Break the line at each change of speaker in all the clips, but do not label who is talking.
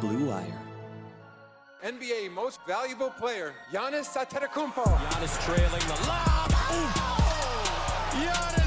Blue Wire.
NBA Most Valuable Player, Giannis Antetokounmpo.
Giannis trailing the lob. Ooh. Giannis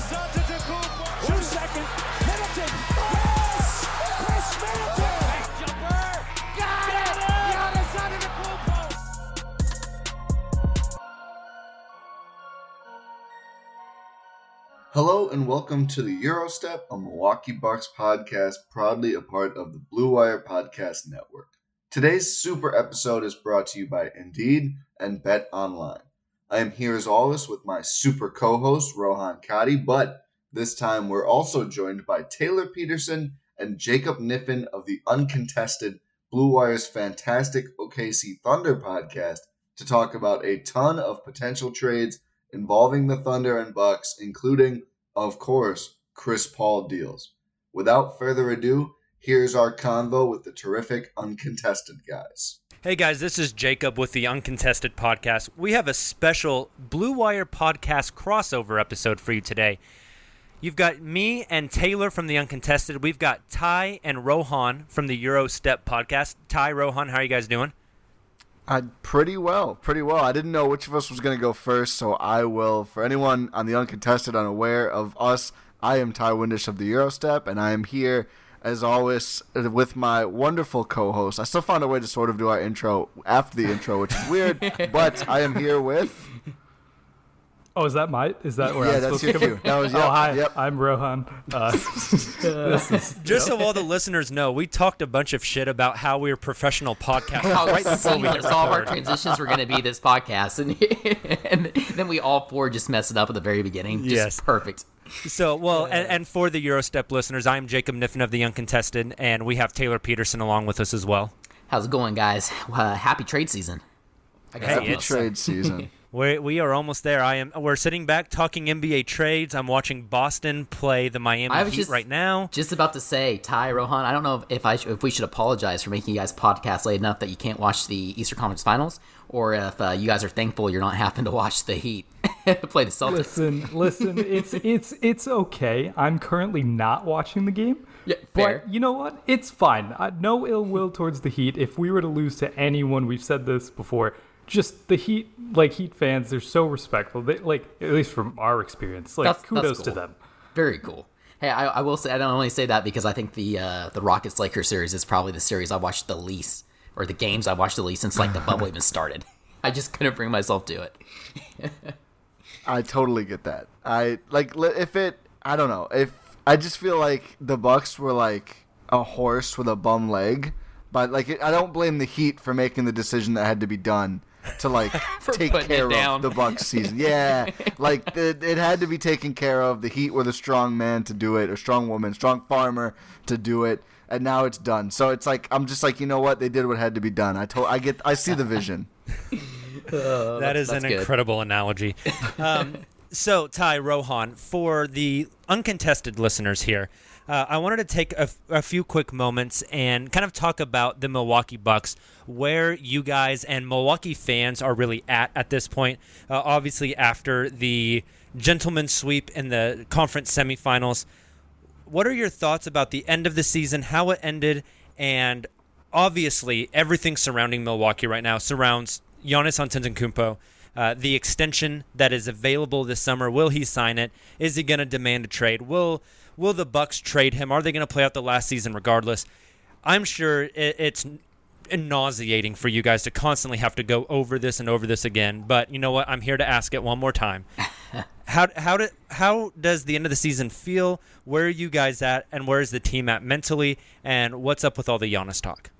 Hello and welcome to the Eurostep, a Milwaukee Bucks podcast, proudly a part of the Blue Wire Podcast Network. Today's super episode is brought to you by Indeed and Bet Online. I am here as always with my super co-host Rohan Kadi, but this time we're also joined by Taylor Peterson and Jacob Niffin of the uncontested Blue Wire's fantastic OKC Thunder podcast to talk about a ton of potential trades involving the Thunder and Bucks, including, of course, Chris Paul deals. Without further ado, here's our convo with the terrific uncontested guys.
Hey guys, this is Jacob with the Uncontested Podcast. We have a special Blue Wire Podcast crossover episode for you today. You've got me and Taylor from the Uncontested. We've got Ty and Rohan from the Euro Step Podcast. Ty, Rohan, how are you guys doing?
Uh, pretty well, pretty well. I didn't know which of us was going to go first, so I will. For anyone on the uncontested unaware of us, I am Ty Windish of the Eurostep, and I am here as always with my wonderful co-host. I still found a way to sort of do our intro after the intro, which is weird, but I am here with.
Oh, is that my? Is that where
Yeah,
I'm
that's
supposed
your
to
cue.
come?
That was-
oh,
yep,
hi.
yep.
I'm Rohan. Uh, this is,
Just so all the listeners know, we talked a bunch of shit about how we are professional podcasters
how
right before we hit
seamless all of our
record.
transitions were going to be this podcast, and, and then we all four just mess it up at the very beginning. Just
Yes.
perfect.
So, well, and, and for the Eurostep listeners, I'm Jacob Niffin of the Uncontested, and we have Taylor Peterson along with us as well.
How's it going, guys? Uh, happy trade season. I guess
Hey,
I'm
Happy trade season.
We we are almost there. I am. We're sitting back talking NBA trades. I'm watching Boston play the Miami
I was
Heat
just-
right now.
Just about to say, Ty Rohan. I don't know if I if we should apologize for making you guys podcast late enough that you can't watch the Eastern Conference Finals, or if uh, you guys are thankful you're not having to watch the Heat play the Celtics.
listen, listen. It's it's it's okay. I'm currently not watching the game.
Yeah, fair.
But you know what? It's fine. Uh, no ill will towards the Heat. If we were to lose to anyone, we've said this before. Just the Heat, like Heat fans, they're so respectful. They like at least from our experience, like
That's-
kudos
that's
to them.
Very cool. Hey, I, I will say I don't only say that because I think the uh, the Rockets Lakers series is probably the series I watched the least, or the games I watched the least since like the bubble even started. I just couldn't bring myself to it.
I totally get that. I like if it. I don't know if I just feel like the Bucks were like a horse with a bum leg, but like I don't blame the Heat for making the decision that had to be done to like take care of the Bucks season. Yeah, like it, it had to be taken care of. The Heat were the strong man to do it, or strong woman, strong farmer to do it, and now it's done. So it's like I'm just like you know what they did what had to be done. I told I get I see the vision.
that is an
good.
incredible analogy. Um, so, Ty Rohan, for the uncontested listeners here, uh, I wanted to take a, few quick moments and kind of talk about the Milwaukee Bucks, where you guys and Milwaukee fans are really at at this point. Uh, obviously, after the gentleman sweep in the conference semifinals, what are your thoughts about the end of the season, how it ended, and obviously everything surrounding Milwaukee right now surrounds Giannis Antetokounmpo. Uh, the extension that is available this summer, will he sign it? Is he going to demand a trade? Will Will the Bucks trade him? Are they going to play out the last season regardless? I'm sure it, it's nauseating for you guys to constantly have to go over this and over this again. But you know what? I'm here to ask it one more time. how how do, how does the end of the season feel? Where are you guys at, and where is the team at mentally? And what's up with all the Giannis talk?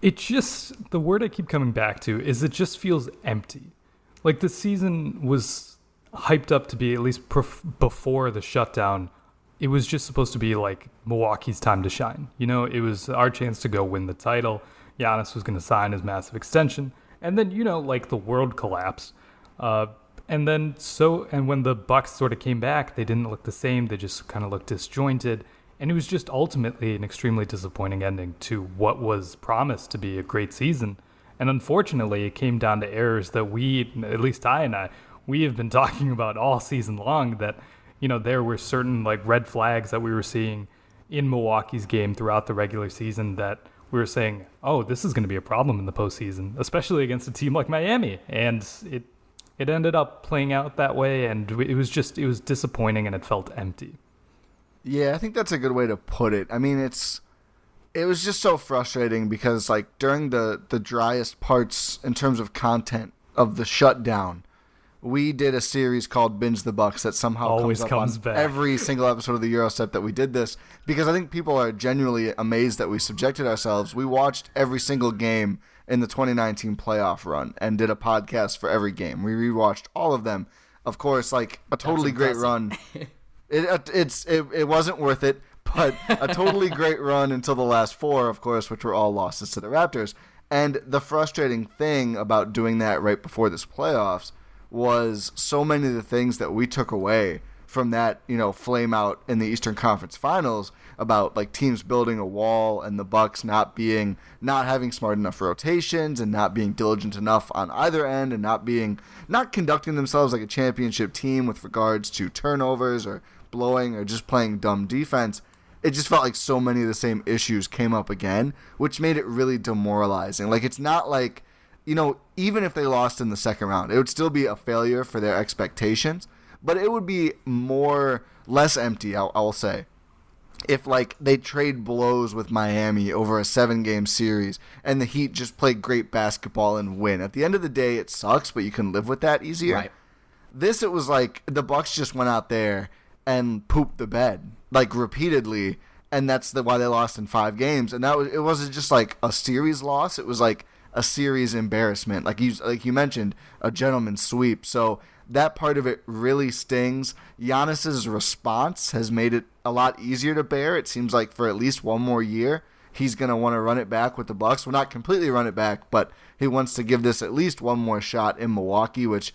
It just the word I keep coming back to is it just feels empty. Like the season was hyped up to be at least pref- before the shutdown. It was just supposed to be like Milwaukee's time to shine. You know, it was our chance to go win the title. Giannis was going to sign his massive extension, and then you know, like the world collapsed. Uh, and then so, and when the Bucks sort of came back, they didn't look the same. They just kind of looked disjointed, and it was just ultimately an extremely disappointing ending to what was promised to be a great season. And unfortunately, it came down to errors that we, at least I and I, we have been talking about all season long. That you know there were certain like red flags that we were seeing in Milwaukee's game throughout the regular season that we were saying, oh, this is going to be a problem in the postseason, especially against a team like Miami. And it it ended up playing out that way, and it was just it was disappointing, and it felt empty.
Yeah, I think that's a good way to put it. I mean, it's it was just so frustrating because like during the the driest parts in terms of content of the shutdown, we did a series called Binge the Bucks that somehow
Always
comes up
comes
on
back.
every single episode of the Eurostep that we did this because I think people are genuinely amazed that we subjected ourselves. We watched every single game in the 2019 playoff run and did a podcast for every game. We rewatched all of them. Of course, like a totally great run. It, it it's it, it wasn't worth it, but a totally great run until the last four, of course, which were all losses to the Raptors. And the frustrating thing about doing that right before this playoffs was so many of the things that we took away from that, you know, flame out in the Eastern Conference Finals about like teams building a wall and the Bucks not being not having smart enough rotations and not being diligent enough on either end and not being not conducting themselves like a championship team with regards to turnovers or blowing or just playing dumb defense. It just felt like so many of the same issues came up again, which made it really demoralizing. Like it's not like you know, even if they lost in the second round, it would still be a failure for their expectations, but it would be more less empty, I'll, I'll say, if like they trade blows with Miami over a seven game series and the Heat just play great basketball and win. At the end of the day, it sucks, but you can live with that easier.
Right.
This it was like the Bucks just went out there and pooped the bed like repeatedly, and that's the why they lost in five games. And that was it wasn't just like a series loss; it was like a series embarrassment. Like you like you mentioned, a gentleman's sweep. So that part of it really stings. Giannis's response has made it a lot easier to bear. It seems like for at least one more year, he's going to want to run it back with the Bucks. Well, not completely run it back, but he wants to give this at least one more shot in Milwaukee, which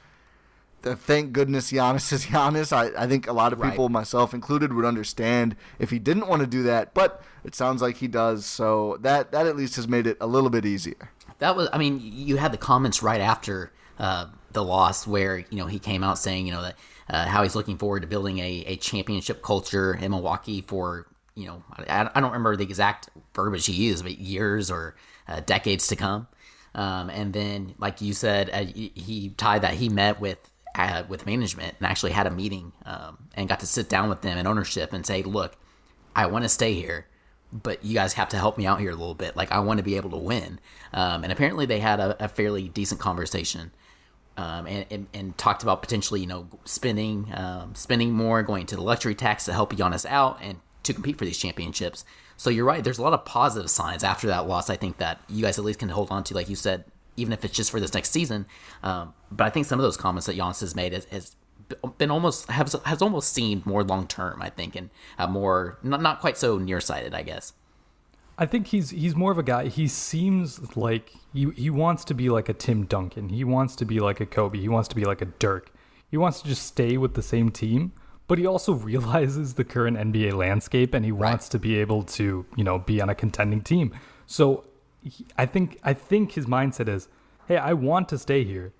thank goodness Giannis is Giannis. I, I think a lot of
Right.
people, myself included, would understand if he didn't want to do that, but it sounds like he does. So that that at least has made it a little bit easier.
That was, I mean, you had the comments right after uh, the loss where, you know, he came out saying, you know, that uh, how he's looking forward to building a, a championship culture in Milwaukee for, you know, I, I don't remember the exact verbiage he used, but years or uh, decades to come. Um, and then, like you said, uh, he tied that he met with uh, with management and actually had a meeting um, and got to sit down with them and ownership and say, "Look, I want to stay here, but you guys have to help me out here a little bit. Like I want to be able to win." Um, and apparently, they had a, a fairly decent conversation. Um, and, and, and, talked about potentially, you know, spending um, spending more, going to the luxury tax to help Giannis out and to compete for these championships. So you're right. There's a lot of positive signs after that loss. I think that you guys at least can hold on to, like you said, even if it's just for this next season. Um, but I think some of those comments that Giannis has made has, has been almost has has almost seemed more long term. I think and uh, more not not quite so nearsighted. I guess.
I think he's he's more of a guy. He seems like he he wants to be like a Tim Duncan. He wants to be like a Kobe. He wants to be like a Dirk. He wants to just stay with the same team but he also realizes the current NBA landscape and he right. wants to be able to, you know, be on a contending team. So he, I think I think his mindset is, "Hey, I want to stay here,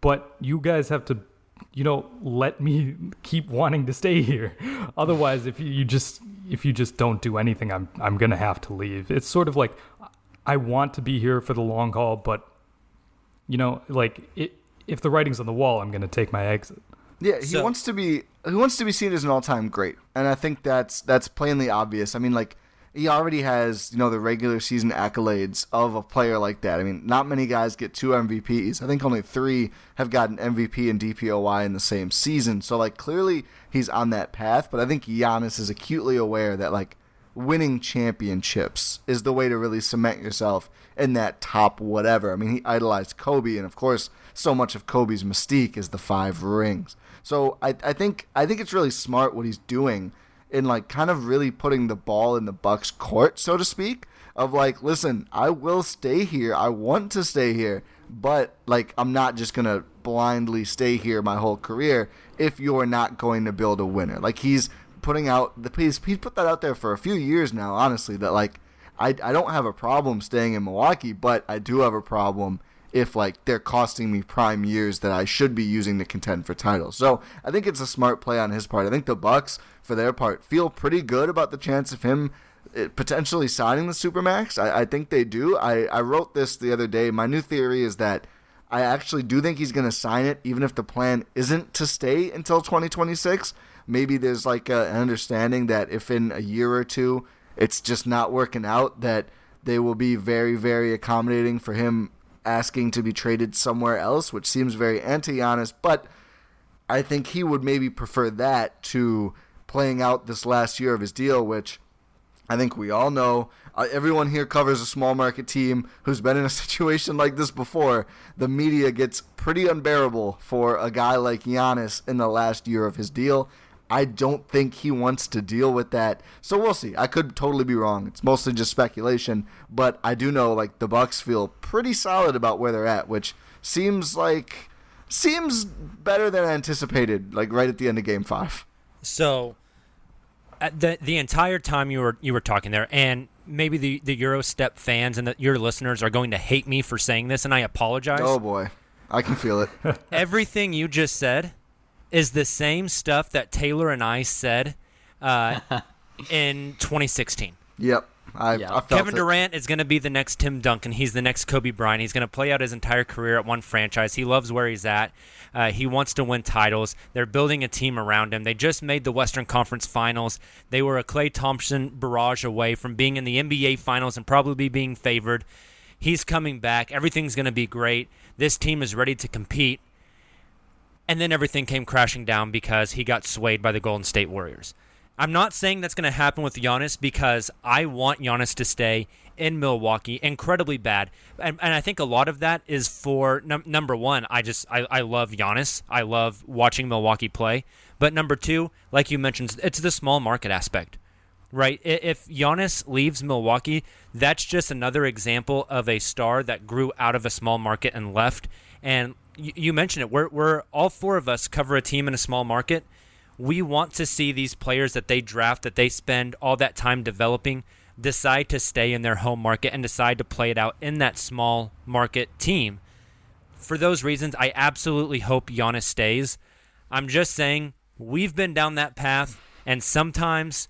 but you guys have to, you know, let me keep wanting to stay here. Otherwise, if you just if you just don't do anything, I'm I'm going to have to leave." It's sort of like I want to be here for the long haul, but you know, like it, if the writing's on the wall, I'm going to take my exit.
Yeah, he so, wants to be he wants to be seen as an all-time great, and I think that's that's plainly obvious. I mean, like he already has you know the regular season accolades of a player like that. I mean, not many guys get two MVPs. I think only three have gotten MVP and DPOY in the same season. So like clearly he's on that path. But I think Giannis is acutely aware that like winning championships is the way to really cement yourself in that top whatever. I mean, he idolized Kobe, and of course, so much of Kobe's mystique is the five rings. So I, I think I think it's really smart what he's doing in like kind of really putting the ball in the Bucks court, so to speak. Of like, listen, I will stay here. I want to stay here, but like I'm not just gonna blindly stay here my whole career if you're not going to build a winner. Like he's putting out the he's, he's put that out there for a few years now, honestly, that like I I don't have a problem staying in Milwaukee, but I do have a problem if like they're costing me prime years that I should be using to contend for titles. So I think it's a smart play on his part. I think the Bucks, for their part, feel pretty good about the chance of him eh, potentially signing the supermax. I, I think they do. I, I wrote this the other day. My new theory is that I actually do think he's going to sign it, even if the plan isn't to stay until 2026. Maybe there's like a, an understanding that if in a year or two it's just not working out, that they will be very, very accommodating for him asking to be traded somewhere else, which seems very anti Giannis, but I think he would maybe prefer that to playing out this last year of his deal, which I think we all know. Uh, everyone here covers a small market team who's been in a situation like this before. The media gets pretty unbearable for a guy like Giannis in the last year of his deal. I don't think he wants to deal with that. So we'll see. I could totally be wrong. It's mostly just speculation, but I do know like the Bucks feel pretty solid about where they're at, which seems like seems better than anticipated like right at the end of game 5.
So the the entire time you were you were talking there and maybe the the Eurostep fans and the, your listeners are going to hate me for saying this and I apologize.
Oh boy. I can feel it.
Everything you just said is the same stuff that Taylor and I said uh, in 2016.
Yep. I, yeah. I
Kevin
it.
Durant is going to be the next Tim Duncan. He's the next Kobe Bryant. He's going to play out his entire career at one franchise. He loves where he's at. Uh, he wants to win titles. They're building a team around him. They just made the Western Conference Finals. They were a Klay Thompson barrage away from being in the NBA Finals and probably being favored. He's coming back. Everything's going to be great. This team is ready to compete and then everything came crashing down because he got swayed by the Golden State Warriors. I'm not saying that's going to happen with Giannis because I want Giannis to stay in Milwaukee incredibly bad. And, and I think a lot of that is for num- number one, I just, I, I love Giannis. I love watching Milwaukee play. But number two, like you mentioned, it's the small market aspect, right? If Giannis leaves Milwaukee, that's just another example of a star that grew out of a small market and left. And you, mentioned it. We're, we're all four of us cover a team in a small market. We want to see these players that they draft, that they spend all that time developing, decide to stay in their home market and decide to play it out in that small market team. For those reasons, I absolutely hope Giannis stays. I'm just saying we've been down that path, and sometimes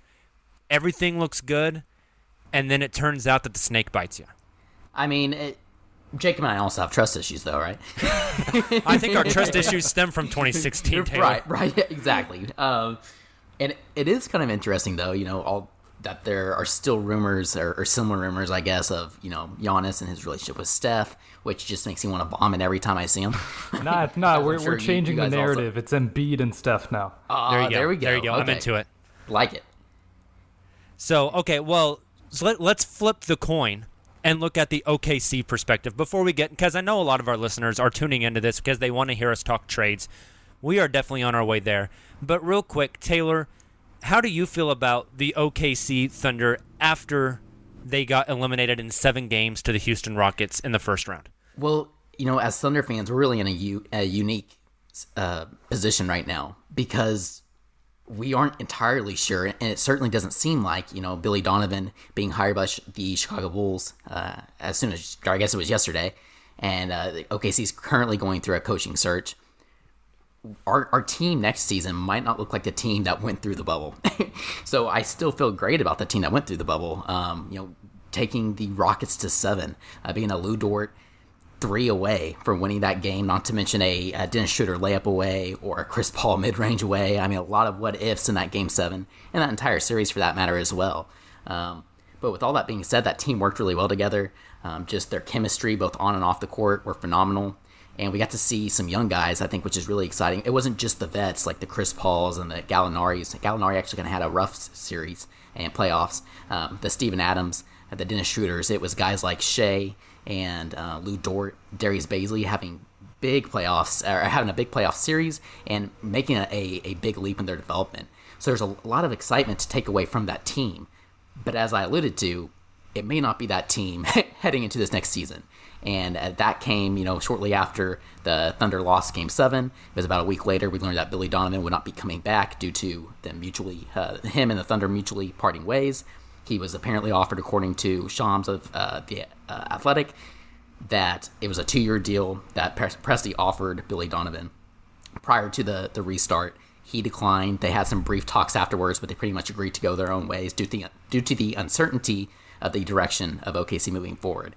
everything looks good, and then it turns out that the snake bites you.
I mean, it, Jacob and I also have trust issues, though, right?
I think our trust issues stem from 2016. Taylor.
Right, right, exactly. Um, and it is kind of interesting, though. You know, all that there are still rumors or, or, similar rumors, I guess, of you know Giannis and his relationship with Steph, which just makes me want to vomit every time I see him.
nah, nah, we're, sure we're changing you, you the narrative. Also... It's Embiid and Steph now.
Uh, there you go. There we go.
There you go. Okay. I'm into it.
Like it.
So okay, well, so let, let's flip the coin and look at the OKC perspective before we get because I know a lot of our listeners are tuning into this because they want to hear us talk trades. We are definitely on our way there. But real quick, Taylor, how do you feel about the OKC Thunder after they got eliminated in seven games to the Houston Rockets in the first round?
Well, you know, as Thunder fans, we're really in a, u- a unique uh, position right now because we aren't entirely sure, and it certainly doesn't seem like you know Billy Donovan being hired by the Chicago Bulls uh, as soon as I guess it was yesterday, and uh, OKC is currently going through a coaching search. Our, our team next season might not look like the team that went through the bubble, so I still feel great about the team that went through the bubble. Um, you know, taking the Rockets to seven, uh, being a Lu Dort three away from winning that game, not to mention a, a Dennis Schroeder layup away or a Chris Paul mid range away. I mean, a lot of what ifs in that game seven and that entire series for that matter as well. Um, but with all that being said, that team worked really well together. Um, just their chemistry, both on and off the court, were phenomenal. And we got to see some young guys, I think, which is really exciting. It wasn't just the vets like the Chris Pauls and the Gallinaris. Gallinari actually kind of had a rough series and playoffs. Um, the Steven Adams, the Dennis Schroeders. It was guys like Shai and uh, Lu Dort, Darius Bazley having big playoffs or having a big playoff series and making a, a, a big leap in their development. So there's a lot of excitement to take away from that team. But as I alluded to, it may not be that team heading into this next season. And uh, that came, you know, shortly after the Thunder lost Game Seven. It was about a week later. We learned that Billy Donovan would not be coming back due to them mutually, uh, him and the Thunder mutually parting ways. He was apparently offered, according to Shams of uh, the uh, Athletic, that it was a two-year deal that Presti offered Billy Donovan prior to the the restart. He declined. They had some brief talks afterwards, but they pretty much agreed to go their own ways due to the, due to the uncertainty of the direction of OKC moving forward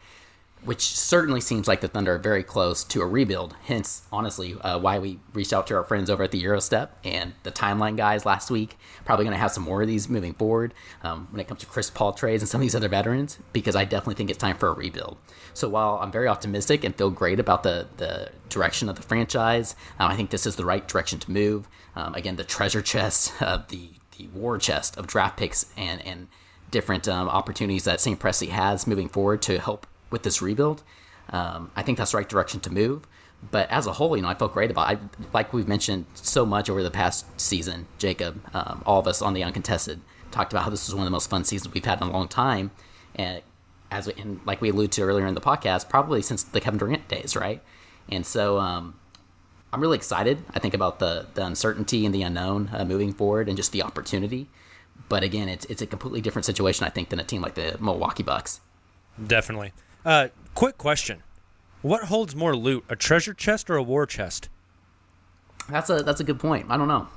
which certainly seems like the Thunder are very close to a rebuild. Hence, honestly, uh, why we reached out to our friends over at the Eurostep and the Timeline guys last week. Probably going to have some more of these moving forward um, when it comes to Chris Paul trades and some of these other veterans, because I definitely think it's time for a rebuild. So while I'm very optimistic and feel great about the the direction of the franchise, um, I think this is the right direction to move. Um, again, the treasure chest, uh, the the war chest of draft picks and and different um, opportunities that St. Presti has moving forward to help with this rebuild. Um, I think that's the right direction to move. But as a whole, you know, I felt great about. It. I, like we've mentioned so much over the past season, Jacob, um, all of us on the uncontested talked about how this was one of the most fun seasons we've had in a long time, and as we, and like we alluded to earlier in the podcast, probably since the Kevin Durant days, right? And so um, I'm really excited. I think about the the uncertainty and the unknown uh, moving forward, and just the opportunity. But again, it's it's a completely different situation, I think, than a team like the Milwaukee Bucks.
Definitely. Uh, quick question: What holds more loot, a treasure chest or a war chest?
That's a that's a good point. I don't know.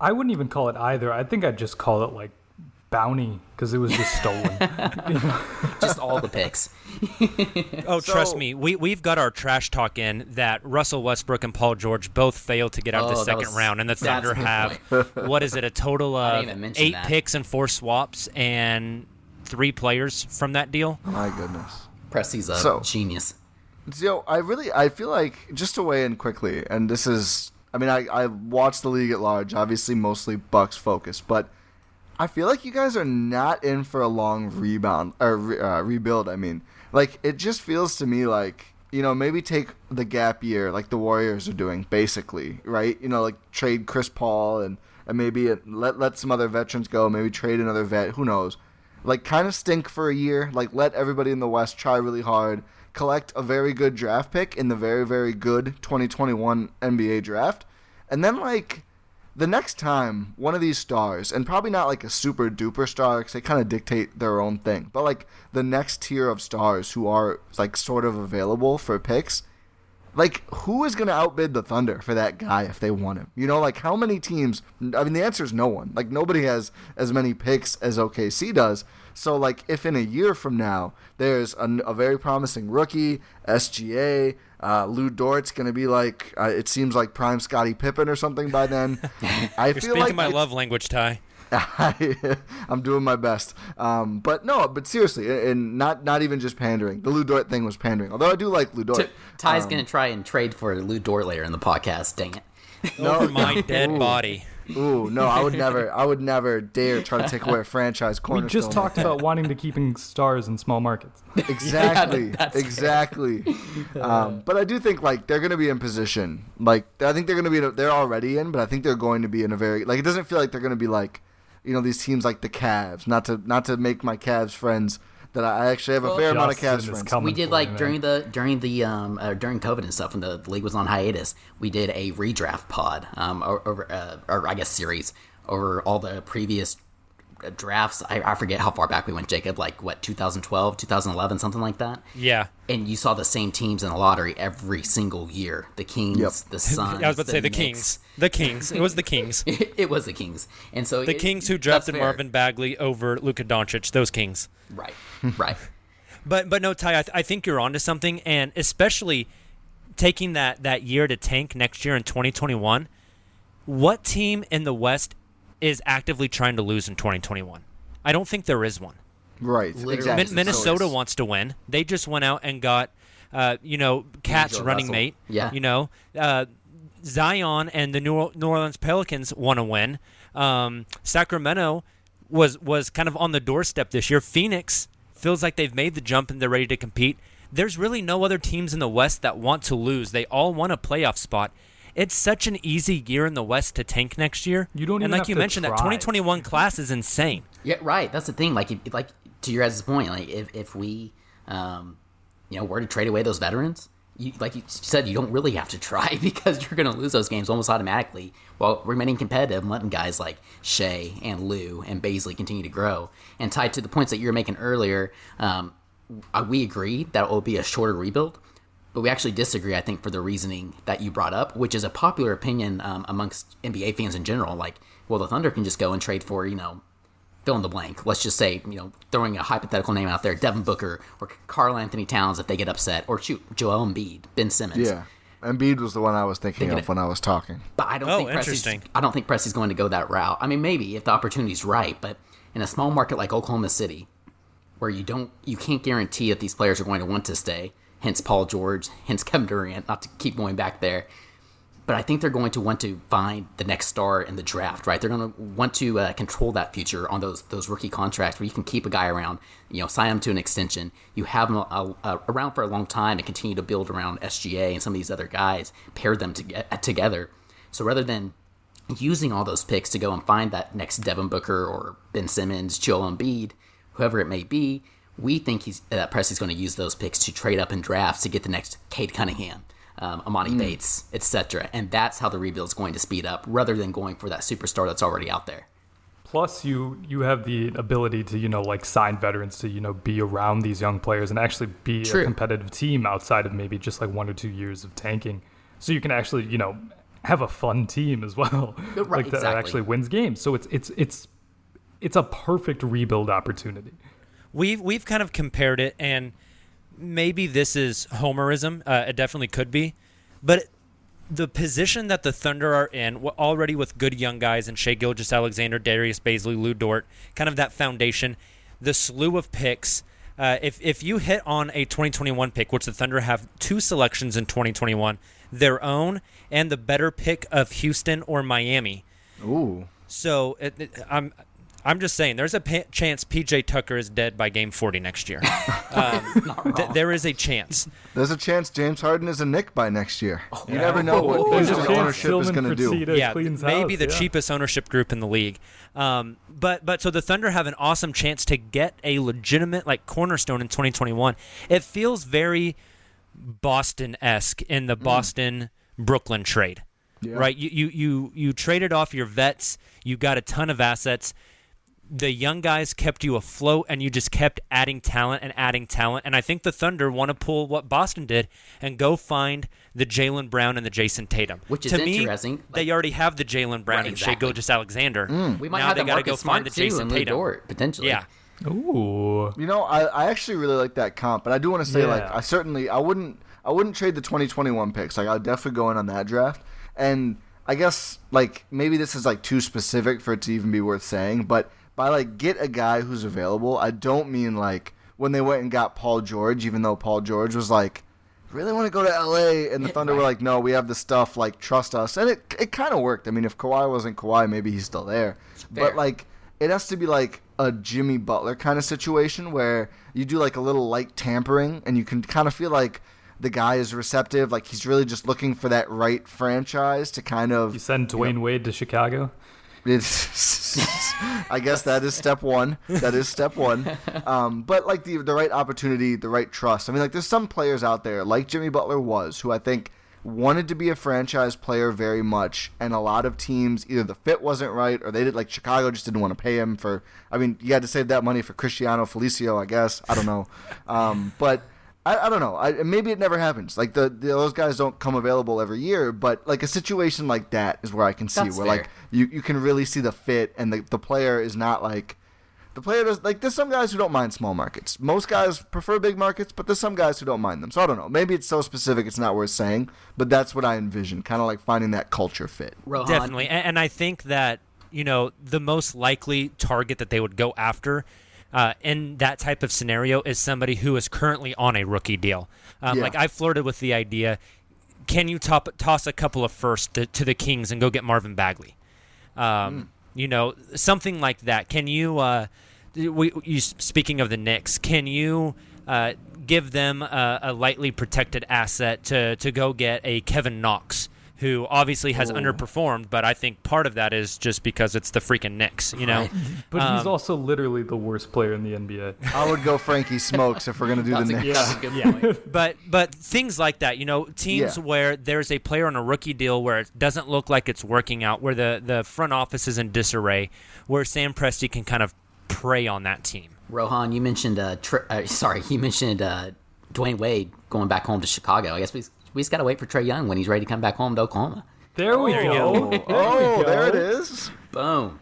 I wouldn't even call it either. I think I'd just call it like bounty because it was just stolen.
just all the picks.
oh, so, trust me, we we've got our trash talk in that Russell Westbrook and Paul George both failed to get out oh, of the second was, round, and the Thunder have what is it? A total of eight that. picks and four swaps and three players from that deal.
My goodness.
Presti's a so, genius.
So I really I feel like just to weigh in quickly, and this is I mean I I watch the league at large, obviously mostly Bucks focus, but I feel like you guys are not in for a long rebound or uh, rebuild. I mean, like it just feels to me like you know maybe take the gap year like the Warriors are doing, basically, right? You know, like trade Chris Paul and and maybe let let some other veterans go, maybe trade another vet. Who knows? Like kind of stink for a year, like let everybody in the West try really hard, collect a very good draft pick in the very very good 2021 NBA draft, and then like the next time one of these stars, and probably not like a super duper star because they kind of dictate their own thing, but like the next tier of stars who are like sort of available for picks, like who is going to outbid the Thunder for that guy if they want him? You know, like how many teams? I mean, the answer is no one. Like nobody has as many picks as OKC does. So like if in a year from now there's a, a very promising rookie SGA, uh, Lu Dort's going to be like uh, it seems like prime Scottie Pippen or something by then. I
You're
feel
speaking
like
my love language, Ty.
I, I'm doing my best. Um, but no, but seriously, and not not even just pandering. The Lu Dort thing was pandering. Although I do like Lu Dort.
Ty's
Um,
gonna try and trade for Lu Dort later in the podcast. Dang it!
Over my dead
Ooh.
body.
Ooh, no, I would never, I would never dare try to take away a franchise
We just talked about wanting to keeping stars in small markets.
exactly,
that's
exactly. Um, but I do think like they're going to be in position. Like I think they're going to be, in a, they're already in, but I think they're going to be in a very like it doesn't feel like they're going to be like, you know, these teams like the Cavs. Not to not to make my Cavs friends that I I actually have a fair amount of Cavs
Justin
friends.
we did like
you,
during the during the um uh, during COVID and stuff when the, the league was on hiatus. We did a redraft pod um over uh, or I guess series over all the previous drafts. I, I forget how far back we went, Jacob. Like what 2012, 2011, something like that.
Yeah.
And you saw the same teams in the lottery every single year. The Kings,
Yep.
the Suns.
I was about to say the
Knicks.
Kings. The Kings. It was the Kings.
it was the Kings, and so
The
it-
Kings who drafted. Marvin Bagley over Luka Doncic. Those Kings.
Right, right.
But but no, Ty, I, th- I think you're onto something, and especially taking that that year to tank next year in 2021. What team in the West is actively trying to lose in 2021? I don't think there is one.
Right,
Literally.
exactly.
Min- Minnesota
So-
wants to win. They just went out and got, uh, you know, KAT's
D'Angelo
running
Russell.
mate.
Yeah.
You know, uh, Zion and the New, New Orleans Pelicans want to win. Um, Sacramento was was kind of on the doorstep this year. Phoenix feels like they've made the jump and they're ready to compete. There's really no other teams in the West that want to lose. They all want a playoff spot. It's such an easy year in the West to tank next year.
You don't
and
even
like
have
you
to
mentioned, that 2021 class is insane.
Yeah, right. That's the thing. Like, if, like to your guys' point, like if, if we, um, you know, were to trade away those veterans, you like you said, you don't really have to try because you're going to lose those games almost automatically while remaining competitive and letting guys like Shai and Lu and Bazley continue to grow. And tied to the points that you were making earlier, um, uh, we agree that it will be a shorter rebuild. But we actually disagree, I think, for the reasoning that you brought up, which is a popular opinion um, amongst NBA fans in general. Like, well, the Thunder can just go and trade for, you know, fill in the blank. Let's just say, you know, throwing a hypothetical name out there, Devin Booker or Karl-Anthony Towns if they get upset, or shoot, Joel Embiid, Ben Simmons.
Yeah, Embiid was the one I was thinking
Thinking
of
it-
when I was talking.
But I don't
Oh,
think Presti's,
interesting.
I don't think Presti's going to go that route. I mean, maybe if the opportunity's right, but in a small market like Oklahoma City, where you don't, you can't guarantee that these players are going to want to stay. Hence Paul George, hence Kevin Durant. Not to keep going back there, but I think they're going to want to find the next star in the draft. Right? They're going to want to uh, control that future on those those rookie contracts where you can keep a guy around, you know, sign him to an extension. You have him uh, uh, around for a long time and continue to build around SGA and some of these other guys, pair them to, uh, together. So rather than using all those picks to go and find that next Devin Booker or Ben Simmons, Joel Embiid, whoever it may be, we think he's that Presti's going to use those picks to trade up in drafts to get the next Cade Cunningham, um, Emoni Bates, etc. And that's how the rebuild is going to speed up, rather than going for that superstar that's already out there.
Plus, you you have the ability to you know like sign veterans to you know be around these young players and actually be
True.
a competitive team outside of maybe just like one or two years of tanking. So you can actually you know have a fun team as well,
Right,
like that
exactly.
actually wins games. So it's it's it's it's a perfect rebuild opportunity.
We've we've kind of compared it, and maybe this is homerism. Uh, it definitely could be, but the position that the Thunder are in, already with good young guys and Shai Gilgeous-Alexander, Darius Bazley, Lu Dort, kind of that foundation, the slew of picks. Uh, if if you hit on a 2021 pick, which the Thunder have two selections in 2021, their own and the better pick of Houston or Miami.
Ooh.
So it, it- I'm I'm just saying, there's a chance PJ Tucker is dead by Game 40 next year. Um, th- there is a chance.
There's a chance James Harden is a Knick by next year. you
Yeah.
never know what
There's a
Houston
chance
ownership is going to do.
Yeah, maybe
house,
the
yeah.
cheapest ownership group in the league. Um, but but so the Thunder have an awesome chance to get a legitimate like cornerstone in 2021. It feels very Boston esque in the Boston Brooklyn trade,
Yeah.
right? You, you you you traded off your vets. You got a ton of assets. The young guys kept you afloat and you just kept adding talent and adding talent. And I think the Thunder want to pull what Boston did and go find the Jaylen Brown and the Jayson Tatum.
Which is
to me,
interesting.
they already have the Jaylen Brown
Right,
and
exactly.
Shai Gilgeous-Alexander. Mm.
We might
now
have
they
the
gotta go
Marcus
find the Jayson
and Lou
Tatum.
Dort, potentially.
Yeah.
Ooh.
You know, I, I actually really like that comp, but I do want to say like I certainly I wouldn't I wouldn't trade the 2021 picks. Like I'd definitely go in on that draft. And I guess like maybe this is like too specific for it to even be worth saying, but by like get a guy who's available, I don't mean like when they went and got Paul George, even though Paul George was like really want to go to LA and the Thunder were like, no, we have the stuff, like trust us, and it it kind of worked. I mean, if Kawhi wasn't Kawhi, maybe he's still there, but like it has to be like a Jimmy Butler kind of situation where you do like a little light tampering and you can kind of feel like the guy is receptive, like he's really just looking for that right franchise to kind of
You send Dwyane Wade to Chicago.
I guess that is step one. That is step one. Um, but like the the right opportunity, the right trust. I mean, like there's some players out there, like Jimmy Butler was, who I think wanted to be a franchise player very much, and a lot of teams either the fit wasn't right or they did like Chicago just didn't want to pay him for. I mean, you had to save that money for Cristiano Felicio, I guess. I don't know, um, but. I, I don't know. I, maybe it never happens. Like the, the those guys don't come available every year, but like a situation like that is where I can see
That's
where
fair.
like you, you can really see the fit and the, the player is not like the player does like there's some guys who don't mind small markets most guys prefer big markets but there's some guys who don't mind them so i don't know maybe it's so specific it's not worth saying but that's what i envision kind of like finding that culture fit
Rohan,
Definitely. And, and I think that, you know, the most likely target that they would go after uh, in that type of scenario is somebody who is currently on a rookie deal. Um,
Yeah.
Like, I flirted with the idea can you top, toss a couple of firsts to, to the Kings and go get Marvin Bagley? Um, You know, something like that. Can you, uh, we, you, speaking of the Knicks, can you. Uh, give them a, a lightly protected asset to, to go get a Kevin Knox, who obviously has underperformed, but I think part of that is just because it's the freaking Knicks, you know.
But he's
Um,
also literally the worst player in the NBA.
i would go frankie smokes if we're gonna do
that's,
the
a,
Knicks.
that's a good point.
but but things like that, you know, teams
Yeah.
where there's a player on a rookie deal where it doesn't look like it's working out, where the the front office is in disarray, where Sam Presti can kind of prey on that team.
Rohan, you mentioned uh, Tr- uh sorry, you mentioned uh, Dwyane Wade going back home to Chicago. I guess we we just got to wait for Trae Young when he's ready to come back home to Oklahoma.
There we
There you
go.
go.
There we
oh there it
go.
is
Boom.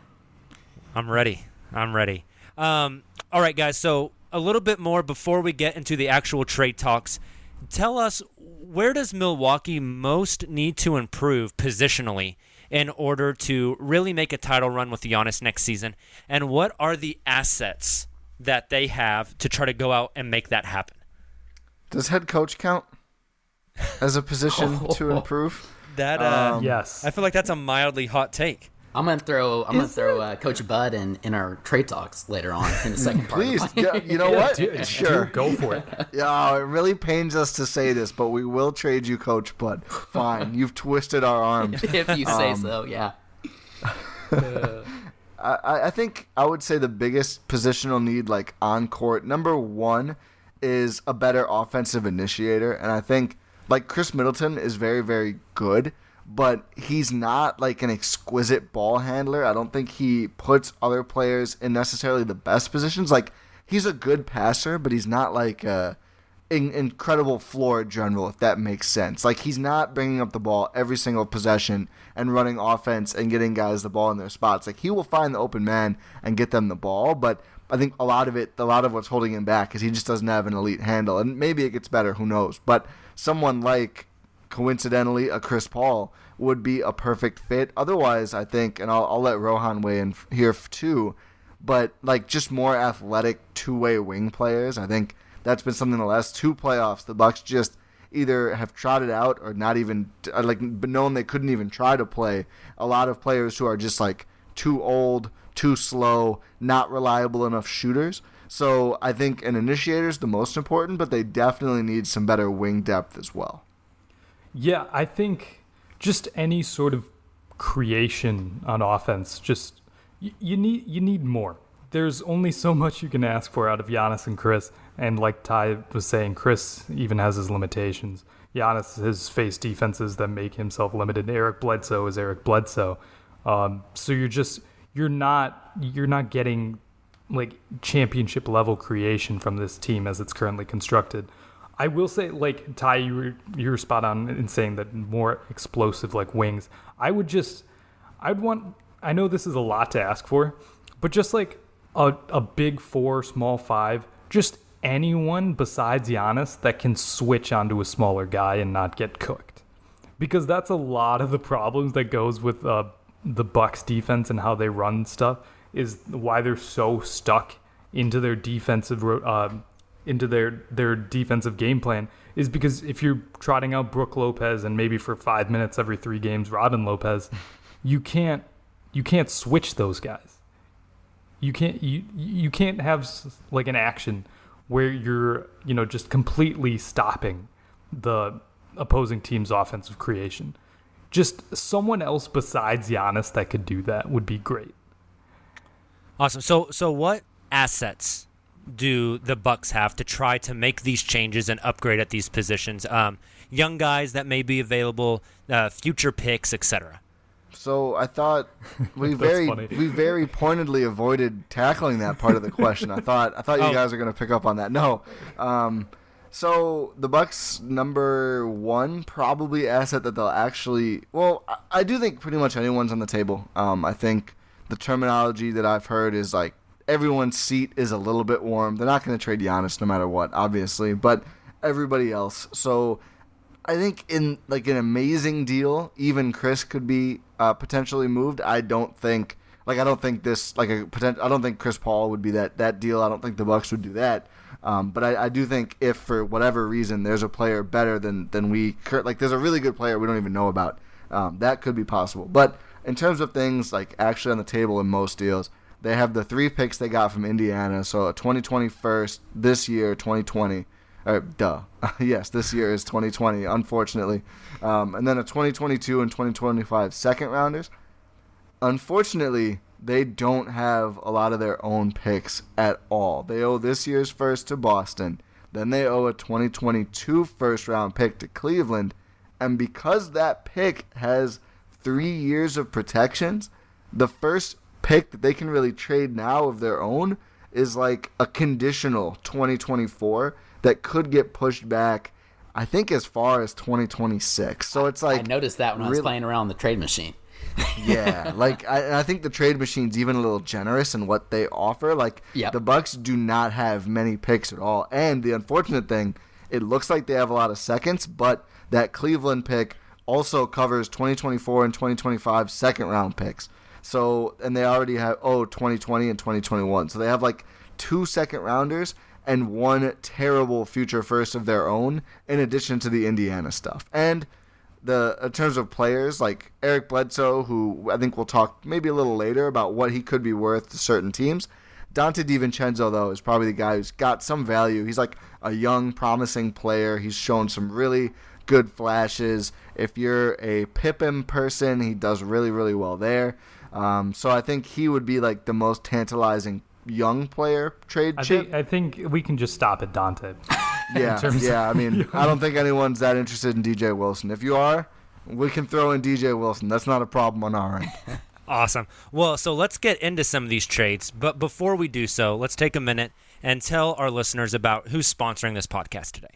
I'm ready. I'm ready. Um, all right, guys. So a little bit more before we get into the actual trade talks. Tell us where does Milwaukee most need to improve positionally in order to really make a title run with the Giannis next season, and what are the assets that they have to try to go out and make that happen?
does head coach count as a position to improve
That uh,
Um,
Yes.
I feel like that's a mildly hot take.
I'm gonna throw I'm gonna throw uh, Coach Bud in, in our trade talks later on in the second part.
please yeah, you know
Yeah,
what
do- do-
sure
go for it.
Yeah, it really pains us to say this, but we will trade you, Coach Bud. Fine, you've twisted our arms.
if you say
Um,
so, yeah.
I, I think I would say the biggest positional need, like on court, number one, is a better offensive initiator, and I think like Khris Middleton is very, very good, but he's not like an exquisite ball handler. I don't think he puts other players in necessarily the best positions. Like he's a good passer, but he's not like a in- incredible floor general, if that makes sense. Like he's not bringing up the ball every single possession and running offense and getting guys the ball in their spots. Like he will find the open man and get them the ball, but I think a lot of it, a lot of what's holding him back is he just doesn't have an elite handle. And maybe it gets better, who knows? But someone like coincidentally a Chris Paul would be a perfect fit. Otherwise, I think, and I'll, I'll let Rohan weigh in here too. But like just more athletic two-way wing players. I think that's been something the last two playoffs. The Bucks just either have trotted out or not even uh, like known they couldn't even try to play. A lot of players who are just like too old, too slow, not reliable enough shooters. So I think an initiator is the most important, but they definitely need some better wing depth as well.
Yeah, I think just any sort of creation on offense, just you, you need you need more. There's only so much you can ask for out of Giannis and Khris, and like Ty was saying, Khris even has his limitations. Giannis has faced defenses that make himself limited. Eric Bledsoe is Eric Bledsoe, um, so you're just you're not you're not getting like championship level creation from this team as it's currently constructed. I will say, like Ty, you were you were spot on in saying that more explosive like wings. I would just, I'd want. I know this is a lot to ask for, but just like a a big four, small five, just anyone besides Giannis that can switch onto a smaller guy and not get cooked, because that's a lot of the problems that goes with uh, the Bucks defense and how they run stuff is why they're so stuck into their defensive uh, into their their defensive game plan is because if you're trotting out Brook Lopez and maybe for five minutes every three games Robin Lopez, you can't you can't switch those guys. You can't you you can't have like an action where you're you know just completely stopping the opposing team's offensive creation. Just someone else besides Giannis that could do that would be great.
Awesome. So so what assets do the Bucks have to try to make these changes and upgrade at these positions? Um, young guys that may be available, uh, future picks, etc.
So I thought we very
funny.
we very pointedly avoided tackling that part of the question. I thought I thought you
Oh.
guys are going to pick up on that. No. Um, so the Bucks number one probably asset that they'll actually well I, I do think pretty much anyone's on the table. Um, I think the terminology that I've heard is like everyone's seat is a little bit warm. They're not going to trade Giannis no matter what, obviously, but everybody else. So I think in like an amazing deal, even Chris could be uh, potentially moved. I don't think like I don't think this like a potential. I don't think Chris Paul would be that that deal. I don't think the Bucks would do that. Um, but I, I do think if for whatever reason there's a player better than than we like there's a really good player we don't even know about, um, that could be possible. But in terms of things like actually on the table in most deals, they have the three picks they got from Indiana. So a 2020 first this year, 2020. Uh, duh. yes, this year is 2020, unfortunately. Um, and then a 2022 and 2025 second rounders. Unfortunately, they don't have a lot of their own picks at all. They owe this year's first to Boston. Then they owe a 2022 first round pick to Cleveland. And because that pick has three years of protections, the first pick that they can really trade now of their own is like a conditional 2024 that could get pushed back, I think, as far as 2026. So it's like
I noticed that when I was playing around the trade machine.
yeah, like I, I think the trade machine's even a little generous in what they offer. Like
Yep.
the Bucks do not have many picks at all, and the unfortunate thing, it looks like they have a lot of seconds, but that Cleveland pick also covers 2024 and 2025 second round picks. So and they already have oh 2020 and 2021. So they have like two second rounders and one terrible future first of their own, in addition to the Indiana stuff. And the in terms of players like Eric Bledsoe, who I think we'll talk maybe a little later about what he could be worth to certain teams. Donte DiVincenzo though is probably the guy who's got some value. He's like a young, promising player. He's shown some really good flashes. If you're a PIPM person, he does really, really well there. Um, so I think he would be like the most tantalizing young player trade
I
chip.
think I think we can just stop at Donte.
Yeah, yeah. I mean, I don't think anyone's that interested in DJ Wilson. If you are, we can throw in DJ Wilson. That's not a problem on our end.
Awesome. Well, so let's get into some of these trades. But before we do so, let's take a minute and tell our listeners about who's sponsoring this podcast today.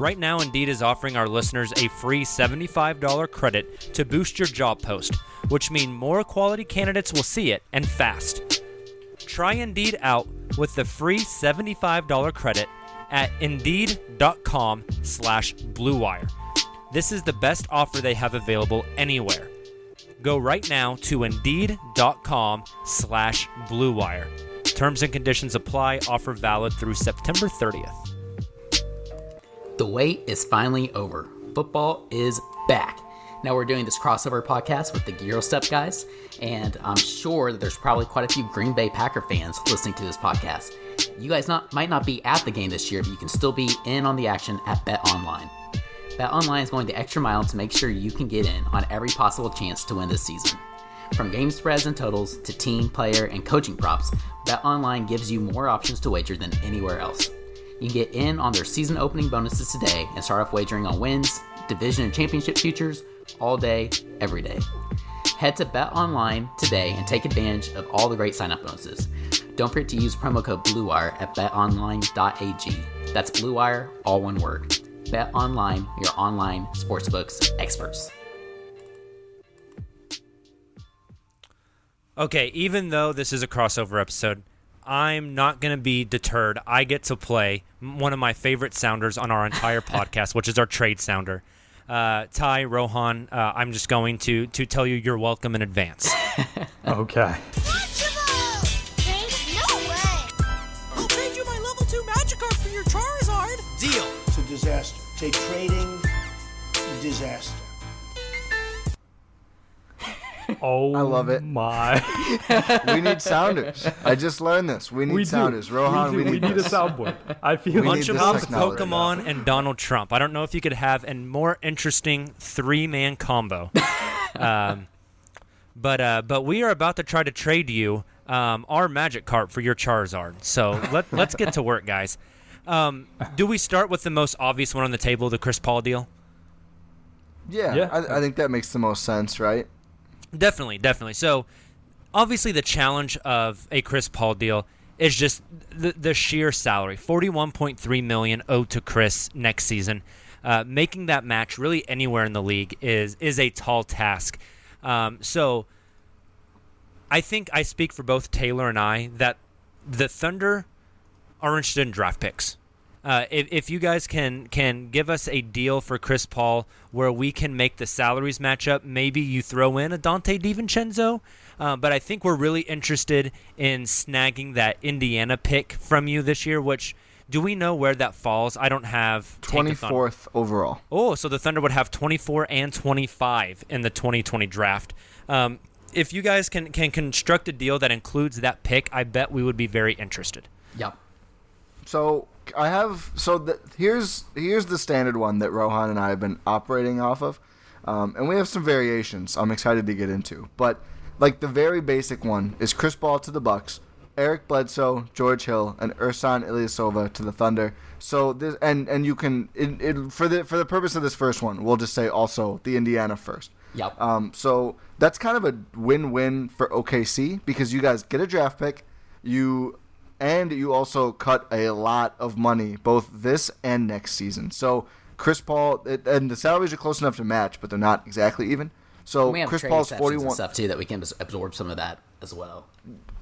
Right now, Indeed is offering our listeners a free $75 credit to boost your job post, which means more quality candidates will see it and fast. try Indeed out with the free $75 credit at Indeed.com slash BlueWire. This is the best offer they have available anywhere. Go right now to Indeed.com slash BlueWire. Terms and conditions apply. Offer valid through September 30th.
The wait is finally over. Football is back. Now we're doing this crossover podcast with the Eurostep guys, and I'm sure that there's probably quite a few Green Bay Packer fans listening to this podcast. You guys not might not be at the game this year, but you can still be in on the action at Bet Online. Bet Online is going the extra mile to make sure you can get in on every possible chance to win this season. From game spreads and totals to team, player, and coaching props, Bet Online gives you more options to wager than anywhere else. You can get in on their season opening bonuses today and start off wagering on wins, division and championship futures all day, every day. Head to Bet Online today and take advantage of all the great sign-up bonuses. Don't forget to use promo code BlueWire at betonline.ag. That's BlueWire, all one word. Bet Online, your online sportsbooks experts.
Okay, even though this is a crossover episode, I'm not going to be deterred. I get to play one of my favorite sounders on our entire podcast, which is our trade sounder. Uh, Ty Rohan, uh, I'm just going to to tell you you're welcome in advance.
okay.
I'll trade you my level 2 Magikarp for your Charizard.
Deal.
It's a disaster. Take trading, disaster.
Oh,
I love it.
My,
we need sounders. I just learned this. We need
we
sounders.
do.
Rohan,
we,
we need,
we need
this.
a soundboard. I feel
We
Lunch
need
him
this
up. Pokemon and Donald Trump. I don't know if you could have a more interesting three man combo. um, but uh, but we are about to try to trade you um, our Magikarp for your Charizard. So let let's get to work, guys. Um, do we start with the most obvious one on the table, the Chris Paul deal?
Yeah,
Yeah.
I, I think that makes the most sense, right?
Definitely, definitely. So, obviously, the challenge of a Chris Paul deal is just the, the sheer salary: forty-one point three million owed to Chris next season. Uh, making that match really anywhere in the league is is a tall task. Um, so, I think I speak for both Taylor and I that the Thunder are interested in draft picks. Uh, if, if you guys can can give us a deal for Chris Paul where we can make the salaries match up, maybe you throw in a Donte DiVincenzo. Uh, but I think we're really interested in snagging that Indiana pick from you this year. Which do we know where that falls? I don't have take
Twenty
a Thunder.
fourth overall.
Oh, so the Thunder would have 24 and 25 in the 2020 draft. Um, if you guys can can construct a deal that includes that pick, I bet we would be very interested.
Yep.
So I have so the, here's here's the standard one that Rohan and I have been operating off of, um, and we have some variations. I'm excited to get into, but like the very basic one is Chris Paul to the Bucks, Eric Bledsoe, George Hill, and Ersan Ilyasova to the Thunder. So this and and you can it, it, for the for the purpose of this first one, we'll just say also the Indiana first.
Yep.
Um, so that's kind of a win-win for OKC because you guys get a draft pick, you and you also cut a lot of money both this and next season. So Chris Paul it, and the salaries are close enough to match, but they're not exactly even. So
we have
Chris Paul's 41
stuff too that we can absorb some of that as well.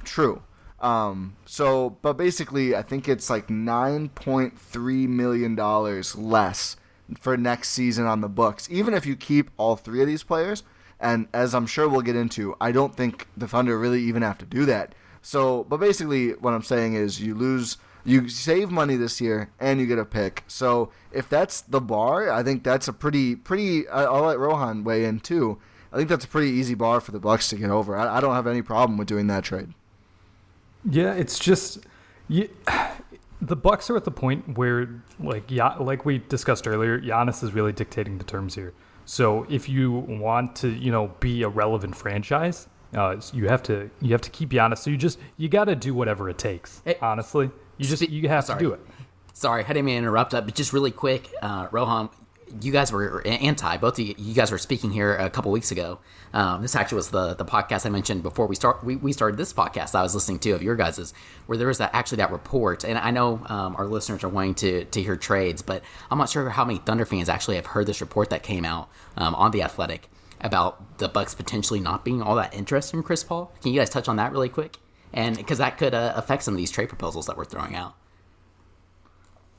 True. Um, so, but basically, I think it's like nine point three million dollars less for next season on the books, even if you keep all three of these players. And as I'm sure we'll get into, I don't think the Thunder really even have to do that. So, but basically, what I'm saying is you lose, you save money this year, and you get a pick. So, if that's the bar, I think that's a pretty, pretty. I'll let Rohan weigh in too. I think that's a pretty easy bar for the Bucks to get over. I, I don't have any problem with doing that trade.
Yeah, it's just you, the Bucks are at the point where, like, yeah, like we discussed earlier, Giannis is really dictating the terms here. So if you want to, you know, be a relevant franchise, uh, you have to you have to keep Giannis. So you just you got to do whatever it takes. honestly, you just
Spe-
you have
sorry.
to do it.
Sorry, I didn't mean to interrupt, uh, but just really quick, uh, Rohan, you guys were anti. Both of you, you guys were speaking here a couple weeks ago. Um, this actually was the the podcast I mentioned before we start. We, we started this podcast I was listening to of your guys's, where there was that actually that report. And I know um, our listeners are wanting to to hear trades, but I'm not sure how many Thunder fans actually have heard this report that came out um, on the Athletic about the Bucks potentially not being all that interested in Chris Paul. Can you guys touch on that really quick? and because that could uh, affect some of these trade proposals that we're throwing out.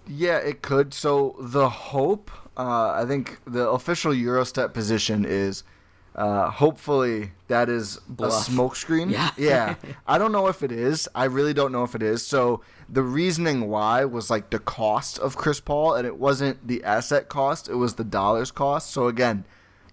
Yeah, it could. So the hope, uh, I think, the official Eurostep position is. Uh, hopefully that is
Bluff.
a smokescreen.
Yeah.
yeah. I don't know if it is. I really don't know if it is. So the reasoning why was like the cost of Chris Paul, and it wasn't the asset cost; it was the dollars cost. So again,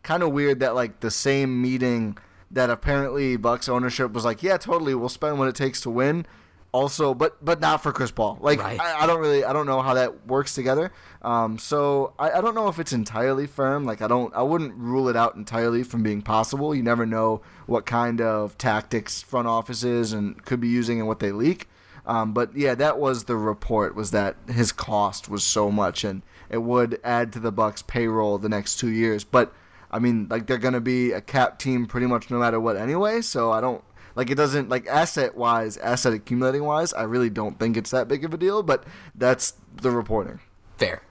kind of weird that like the same meeting that apparently Bucks ownership was like, yeah, totally, we'll spend what it takes to win. Also, but but not for Chris Paul. Like
Right.
I, I don't really I don't know how that works together. Um, so I, I don't know if it's entirely firm. Like I don't I wouldn't rule it out entirely from being possible. You never know what kind of tactics front offices and could be using and what they leak. Um, but yeah, that was the report was that his cost was so much and it would add to the Bucks payroll the next two years. But I mean, like they're gonna be a cap team pretty much no matter what anyway. So I don't like it doesn't like asset wise, asset accumulating wise. I really don't think it's that big of a deal. But that's the reporting.
Fair.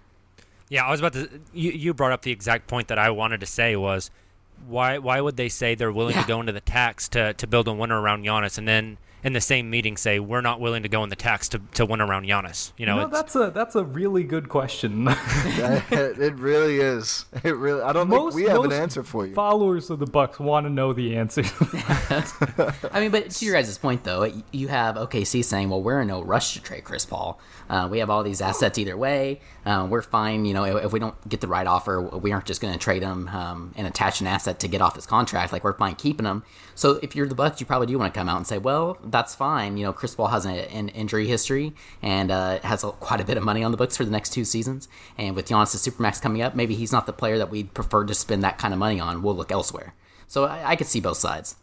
Yeah, I was about to. You, you brought up the exact point that I wanted to say was why why would they say they're willing
Yeah.
to go into the tax to, to build a winner around Giannis and then in the same meeting say we're not willing to go in the tax to, to win around Giannis? You know,
no, that's a that's a really good question.
it really is. It really. I don't
most,
think we have an answer for you.
Followers of the Bucks want to know the answer.
I mean, but to your guys' point, though, you have OKC saying, well, we're in no rush to trade Chris Paul. Uh, we have all these assets either way. Uh, we're fine. You know, if, if we don't get the right offer, we aren't just going to trade him um, and attach an asset to get off his contract. Like, we're fine keeping him. So if you're the Bucks, you probably do want to come out and say, well, that's fine. You know, Chris Paul has a, an injury history and uh, has a, quite a bit of money on the books for the next two seasons. And with Giannis' Supermax coming up, maybe he's not the player that we'd prefer to spend that kind of money on. We'll look elsewhere. So I, I could see both sides.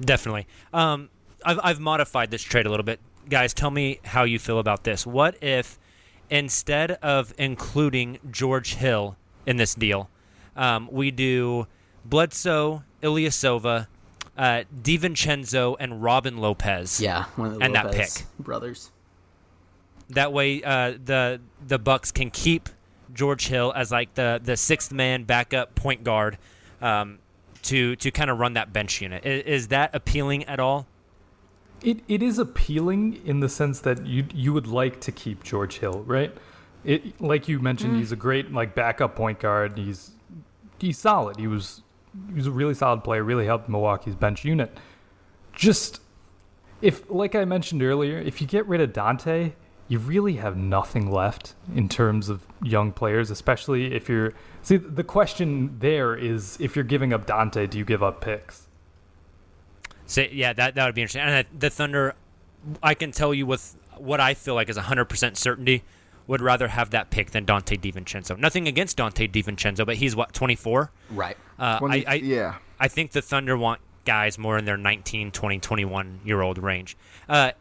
Definitely. Um, I've, I've modified this trade a little bit. Guys, tell me how you feel about this. What if instead of including George Hill in this deal, um, we do Bledsoe, Ilyasova, uh, DiVincenzo, and Robin Lopez?
Yeah, one of the
and that pick.
brothers.
That way, uh, the the Bucks can keep George Hill as like the the sixth man backup point guard um, to to kind of run that bench unit. Is, is that appealing at all?
It it is appealing in the sense that you you would like to keep George Hill, right? It like you mentioned, mm. he's a great like backup point guard. He's he's solid. He was he was a really solid player. Really helped Milwaukee's bench unit. Just if like I mentioned earlier, if you get rid of Donte, you really have nothing left in terms of young players, especially if you're see the question there is if you're giving up Donte, do you give up picks?
So yeah, that that would be interesting. And the Thunder, I can tell you with what I feel like is 100% certainty, would rather have that pick than Donte DiVincenzo. Nothing against Donte DiVincenzo, but he's what 24.
Right.
Uh,
20
I, I
yeah.
I think the Thunder want guys more in their 19, 20, 21 year old range. Uh,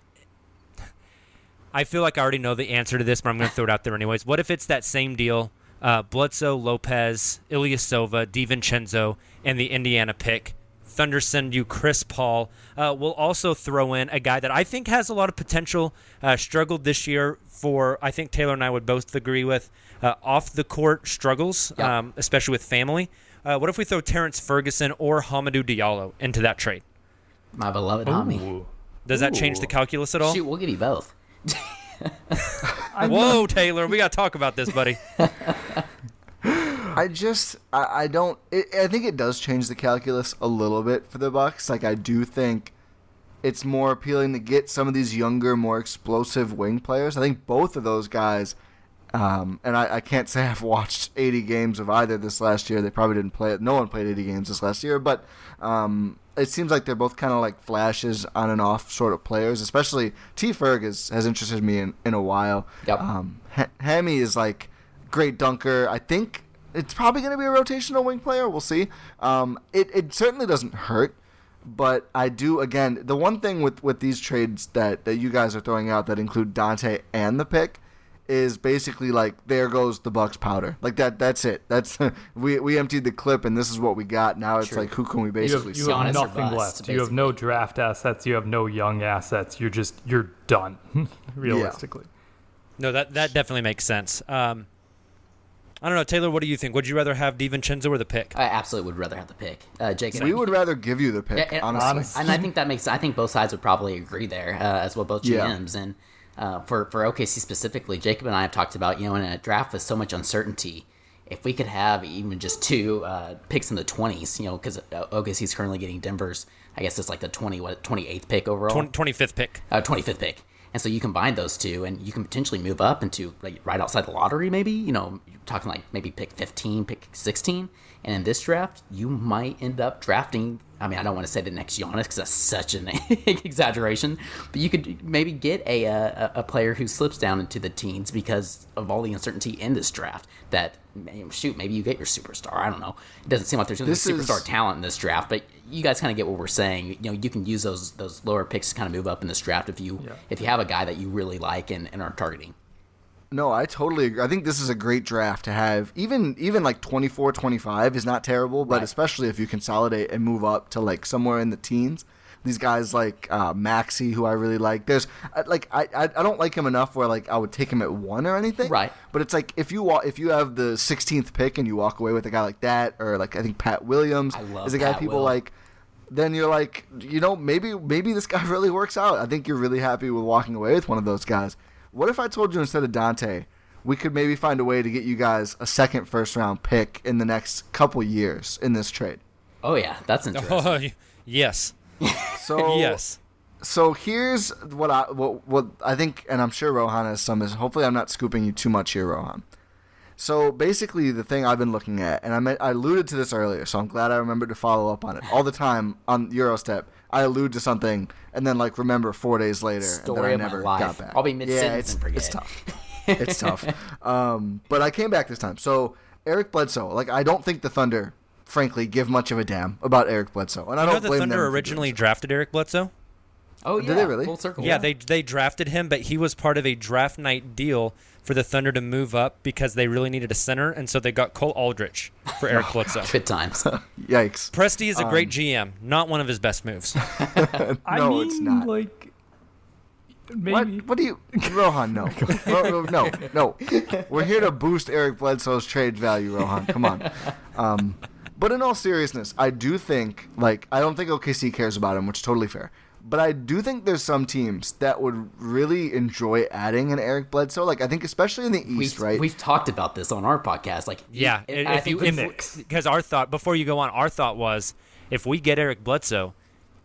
I feel like I already know the answer to this, but I'm going to throw it out there anyways. What if it's that same deal? Uh, Bledsoe, Lopez, Ilyasova, DiVincenzo, and the Indiana pick. Thunder send you Chris Paul. Uh, we'll also throw in a guy that I think has a lot of potential. Uh, struggled this year for, I think Taylor and I would both agree with, uh, off the court struggles,
Yep.
um, especially with family. Uh, what if we throw Terrence Ferguson or Hamidou Diallo into that trade?
My beloved Hami.
Ooh.
Does that change the calculus at all?
Shoot, we'll give you both.
Whoa, Taylor, we got to talk about this, buddy.
I just I, I don't it, I think it does change the calculus a little bit for the Bucks. Like I do think it's more appealing to get some of these younger, more explosive wing players. I think both of those guys, um, and I, I can't say I've watched 80 games of either this last year. They probably didn't play it. No one played 80 games this last year, but um, it seems like they're both kind of like flashes on and off sort of players. Especially T. Ferg has, has interested me in, in a while.
Yep.
Um, ha- Hammy is like great dunker. I think it's probably going to be a rotational wing player. We'll see. Um, it, it certainly doesn't hurt, but I do again the one thing with, with these trades that, that you guys are throwing out that include Donte and the pick is basically like there goes the Bucks powder. Like that that's it. That's we we emptied the clip and this is what we got. Now it's
True.
like who can we basically
You
basically
have, you
sell?
have
Giannis or
nothing
bust,
left. You have no draft assets. You have no young assets. You're just you're done. realistically.
No, that that definitely makes sense. Um, I don't know, Taylor. What do you think? Would you rather have DiVincenzo or the pick?
I absolutely would rather have the pick. Uh, Jacob,
we would rather give you the pick,
Yeah, and,
honestly.
and I think that makes. I think both sides would probably agree there, uh, as well both
Yeah.
GMs and uh, for for OKC specifically. Jacob and I have talked about you know in a draft with so much uncertainty, if we could have even just two uh, picks in the twenties, you know, because OKC is currently getting Denver's. I guess it's like the twenty what twenty eighth pick overall,
Twenty fifth pick.
uh, twenty fifth pick. And so you combine those two, and you can potentially move up into like right outside the lottery, maybe. You know, you're talking like maybe pick 15, pick 16. And in this draft, you might end up drafting. I mean, I don't want to say the next Giannis because that's such an exaggeration, but you could maybe get a, a a player who slips down into the teens because of all the uncertainty in this draft. That shoot, maybe you get your superstar. I don't know. It doesn't seem like there's any
This is-
superstar talent in this draft, but you guys kind of get what we're saying. You know, you can use those those lower picks to kind of move up in this draft if you if you have a guy that you really like and, and are targeting.
No, I totally agree. I think this is a great draft to have. Even even like 24, 25 is not terrible, but especially if you consolidate and move up to like somewhere in the teens. These guys like uh, Maxi, who I really like. There's like I, I I don't like him enough where like I would take him at one or anything.
Right.
But it's like if you if you have the 16th pick and you walk away with a guy like that, or like I think Pat Williams is a guy
Pat
people
Will.
like. Then you're like, you know, maybe maybe this guy really works out. I think you're really happy with walking away with one of those guys. What if I told you instead of Donte, we could maybe find a way to get you guys a second first round pick in the next couple years in this trade?
Oh yeah, that's oh, interesting.
Oh, yes.
So
yes.
So here's what I what what I think, and I'm sure Rohan has some. Is hopefully I'm not scooping you too much here, Rohan. So basically, the thing I've been looking at, and I meant, I alluded to this earlier, so I'm glad I remembered to follow up on it. All the time on Eurostep, I allude to something and then like remember four days later,
Story
and then I never
life.
got back.
I'll be mid-sentence
yeah, it's,
and forget.
it's tough. it's tough. Um, but I came back this time. So Eric Bledsoe, like I don't think the Thunder, frankly, give much of a damn about Eric Bledsoe, and I
you
don't
know the
blame
Thunder
them for doing
originally drafted Eric Bledsoe.
Oh
Did they really?
Full circle.
Yeah, they they drafted him, but he was part of a draft night deal for the Thunder to move up because they really needed a center, and so they got Cole Aldrich for Eric Bledsoe.
Good times.
Yikes.
Presti is a great
Um,
GM, not one of his best moves.
I
No,
mean,
it's not.
like maybe.
What? What do you, Rohan? No, Ro- no, no. We're here to boost Eric Bledsoe's trade value, Rohan. Come on. Um, but in all seriousness, I do think, like, I don't think OKC cares about him, which is totally fair. But I do think there's some teams that would really enjoy adding an Eric Bledsoe. Like, I think especially in the East,
We've,
right?
we've talked about this on our podcast. Like,
Yeah,
you-
if, you
if-
because our thought before you go on, our thought was if we get Eric Bledsoe,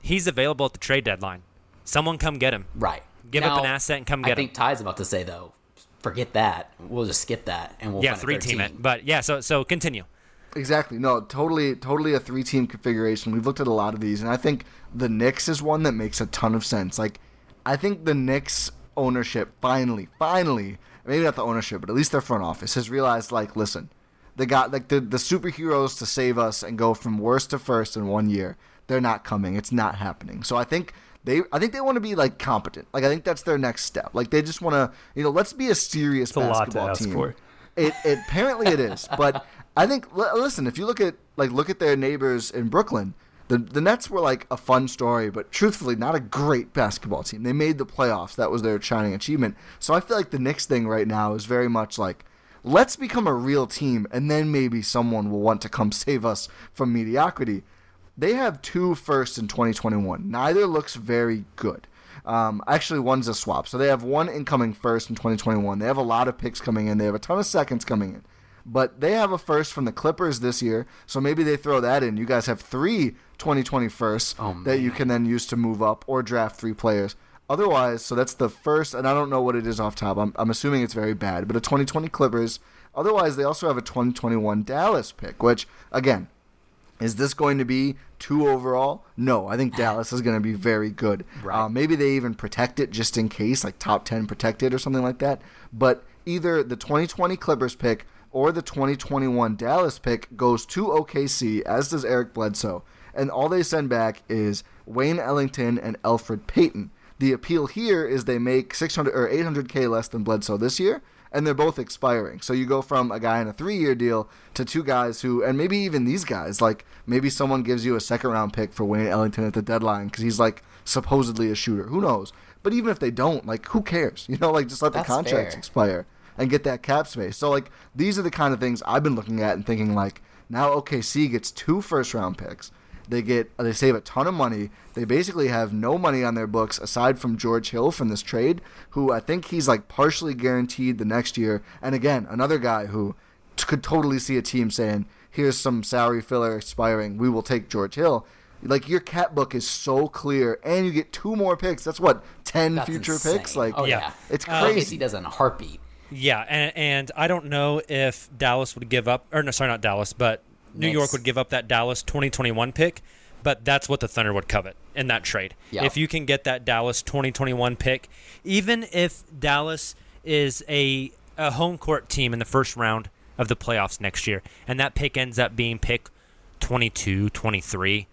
he's available at the trade deadline. Someone come get him.
right,
Give up an asset and come get him.
I think
him.
Ty's about to say though, forget that. We'll just skip that and we'll
yeah,
find a
team
team.
it. But yeah, so so continue.
Exactly. No, totally, totally a three-team configuration. We've looked at a lot of these, and I think the Knicks is one that makes a ton of sense. Like, I think the Knicks ownership finally, finally, maybe not the ownership, but at least their front office has realized, like, listen, they got like the the superheroes to save us and go from worst to first in one year. They're not coming. It's not happening. So I think they, I think they want to be like competent. Like I think that's their next step. Like they just want to, you know, let's be a serious
It's a
basketball
ask
team.
for.
It, it apparently it is, but I think li- listen, if you look at like look at their neighbors in Brooklyn, the the Nets were like a fun story, but truthfully not a great basketball team. They made the playoffs. That was their shining achievement. So I feel like the Knicks thing right now is very much like let's become a real team and then maybe someone will want to come save us from mediocrity. They have two firsts in 2021. Neither looks very good. Um, actually, one's a swap. So they have one incoming first in 2021. They have a lot of picks coming in. They have a ton of seconds coming in. But they have a first from the Clippers this year. So maybe they throw that in. You guys have three 2020 firsts
Oh,
that you can then use to move up or draft three players. Otherwise, so that's the first, and I don't know what it is off top. I'm, I'm assuming it's very bad, but a 2020 Clippers. Otherwise, they also have a 2021 Dallas pick, which, again, is this going to be two overall? No, I think Dallas is going to be very good.
Right.
Uh, maybe they even protect it just in case, like top 10 protected or something like that. But either the 2020 Clippers pick or the 2021 Dallas pick goes to OKC, as does Eric Bledsoe. And all they send back is Wayne Ellington and Elfrid Payton. The appeal here is they make 600 or 800k less than Bledsoe this year, and they're both expiring. So you go from a guy in a three-year deal to two guys who, and maybe even these guys, like maybe someone gives you a second-round pick for Wayne Ellington at the deadline because he's like supposedly a shooter. Who knows? But even if they don't, like, who cares? You know, like just let
That's
the contracts
fair.
expire. and get that cap space. So like these are the kind of things I've been looking at and thinking like now OKC gets two first round picks. They get they save a ton of money. They basically have no money on their books aside from George Hill from this trade, who I think he's like partially guaranteed the next year. And again, another guy who t- could totally see a team saying, "Here's some salary filler expiring. We will take George Hill." Like your cat book is so clear, and you get two more picks. That's what ten
That's
future
insane.
picks. Like,
oh yeah,
it's
Uh,
crazy.
OKC does it in a heartbeat.
Yeah, and, and I don't know if Dallas would give up, or no, sorry, not Dallas, but New. York would give up that Dallas 2021 pick, but that's what the Thunder would covet in that trade.
Yeah.
If you can get that Dallas 2021 pick, even if Dallas is a, a home court team in the first round of the playoffs next year, and that pick ends up being pick 22, 23,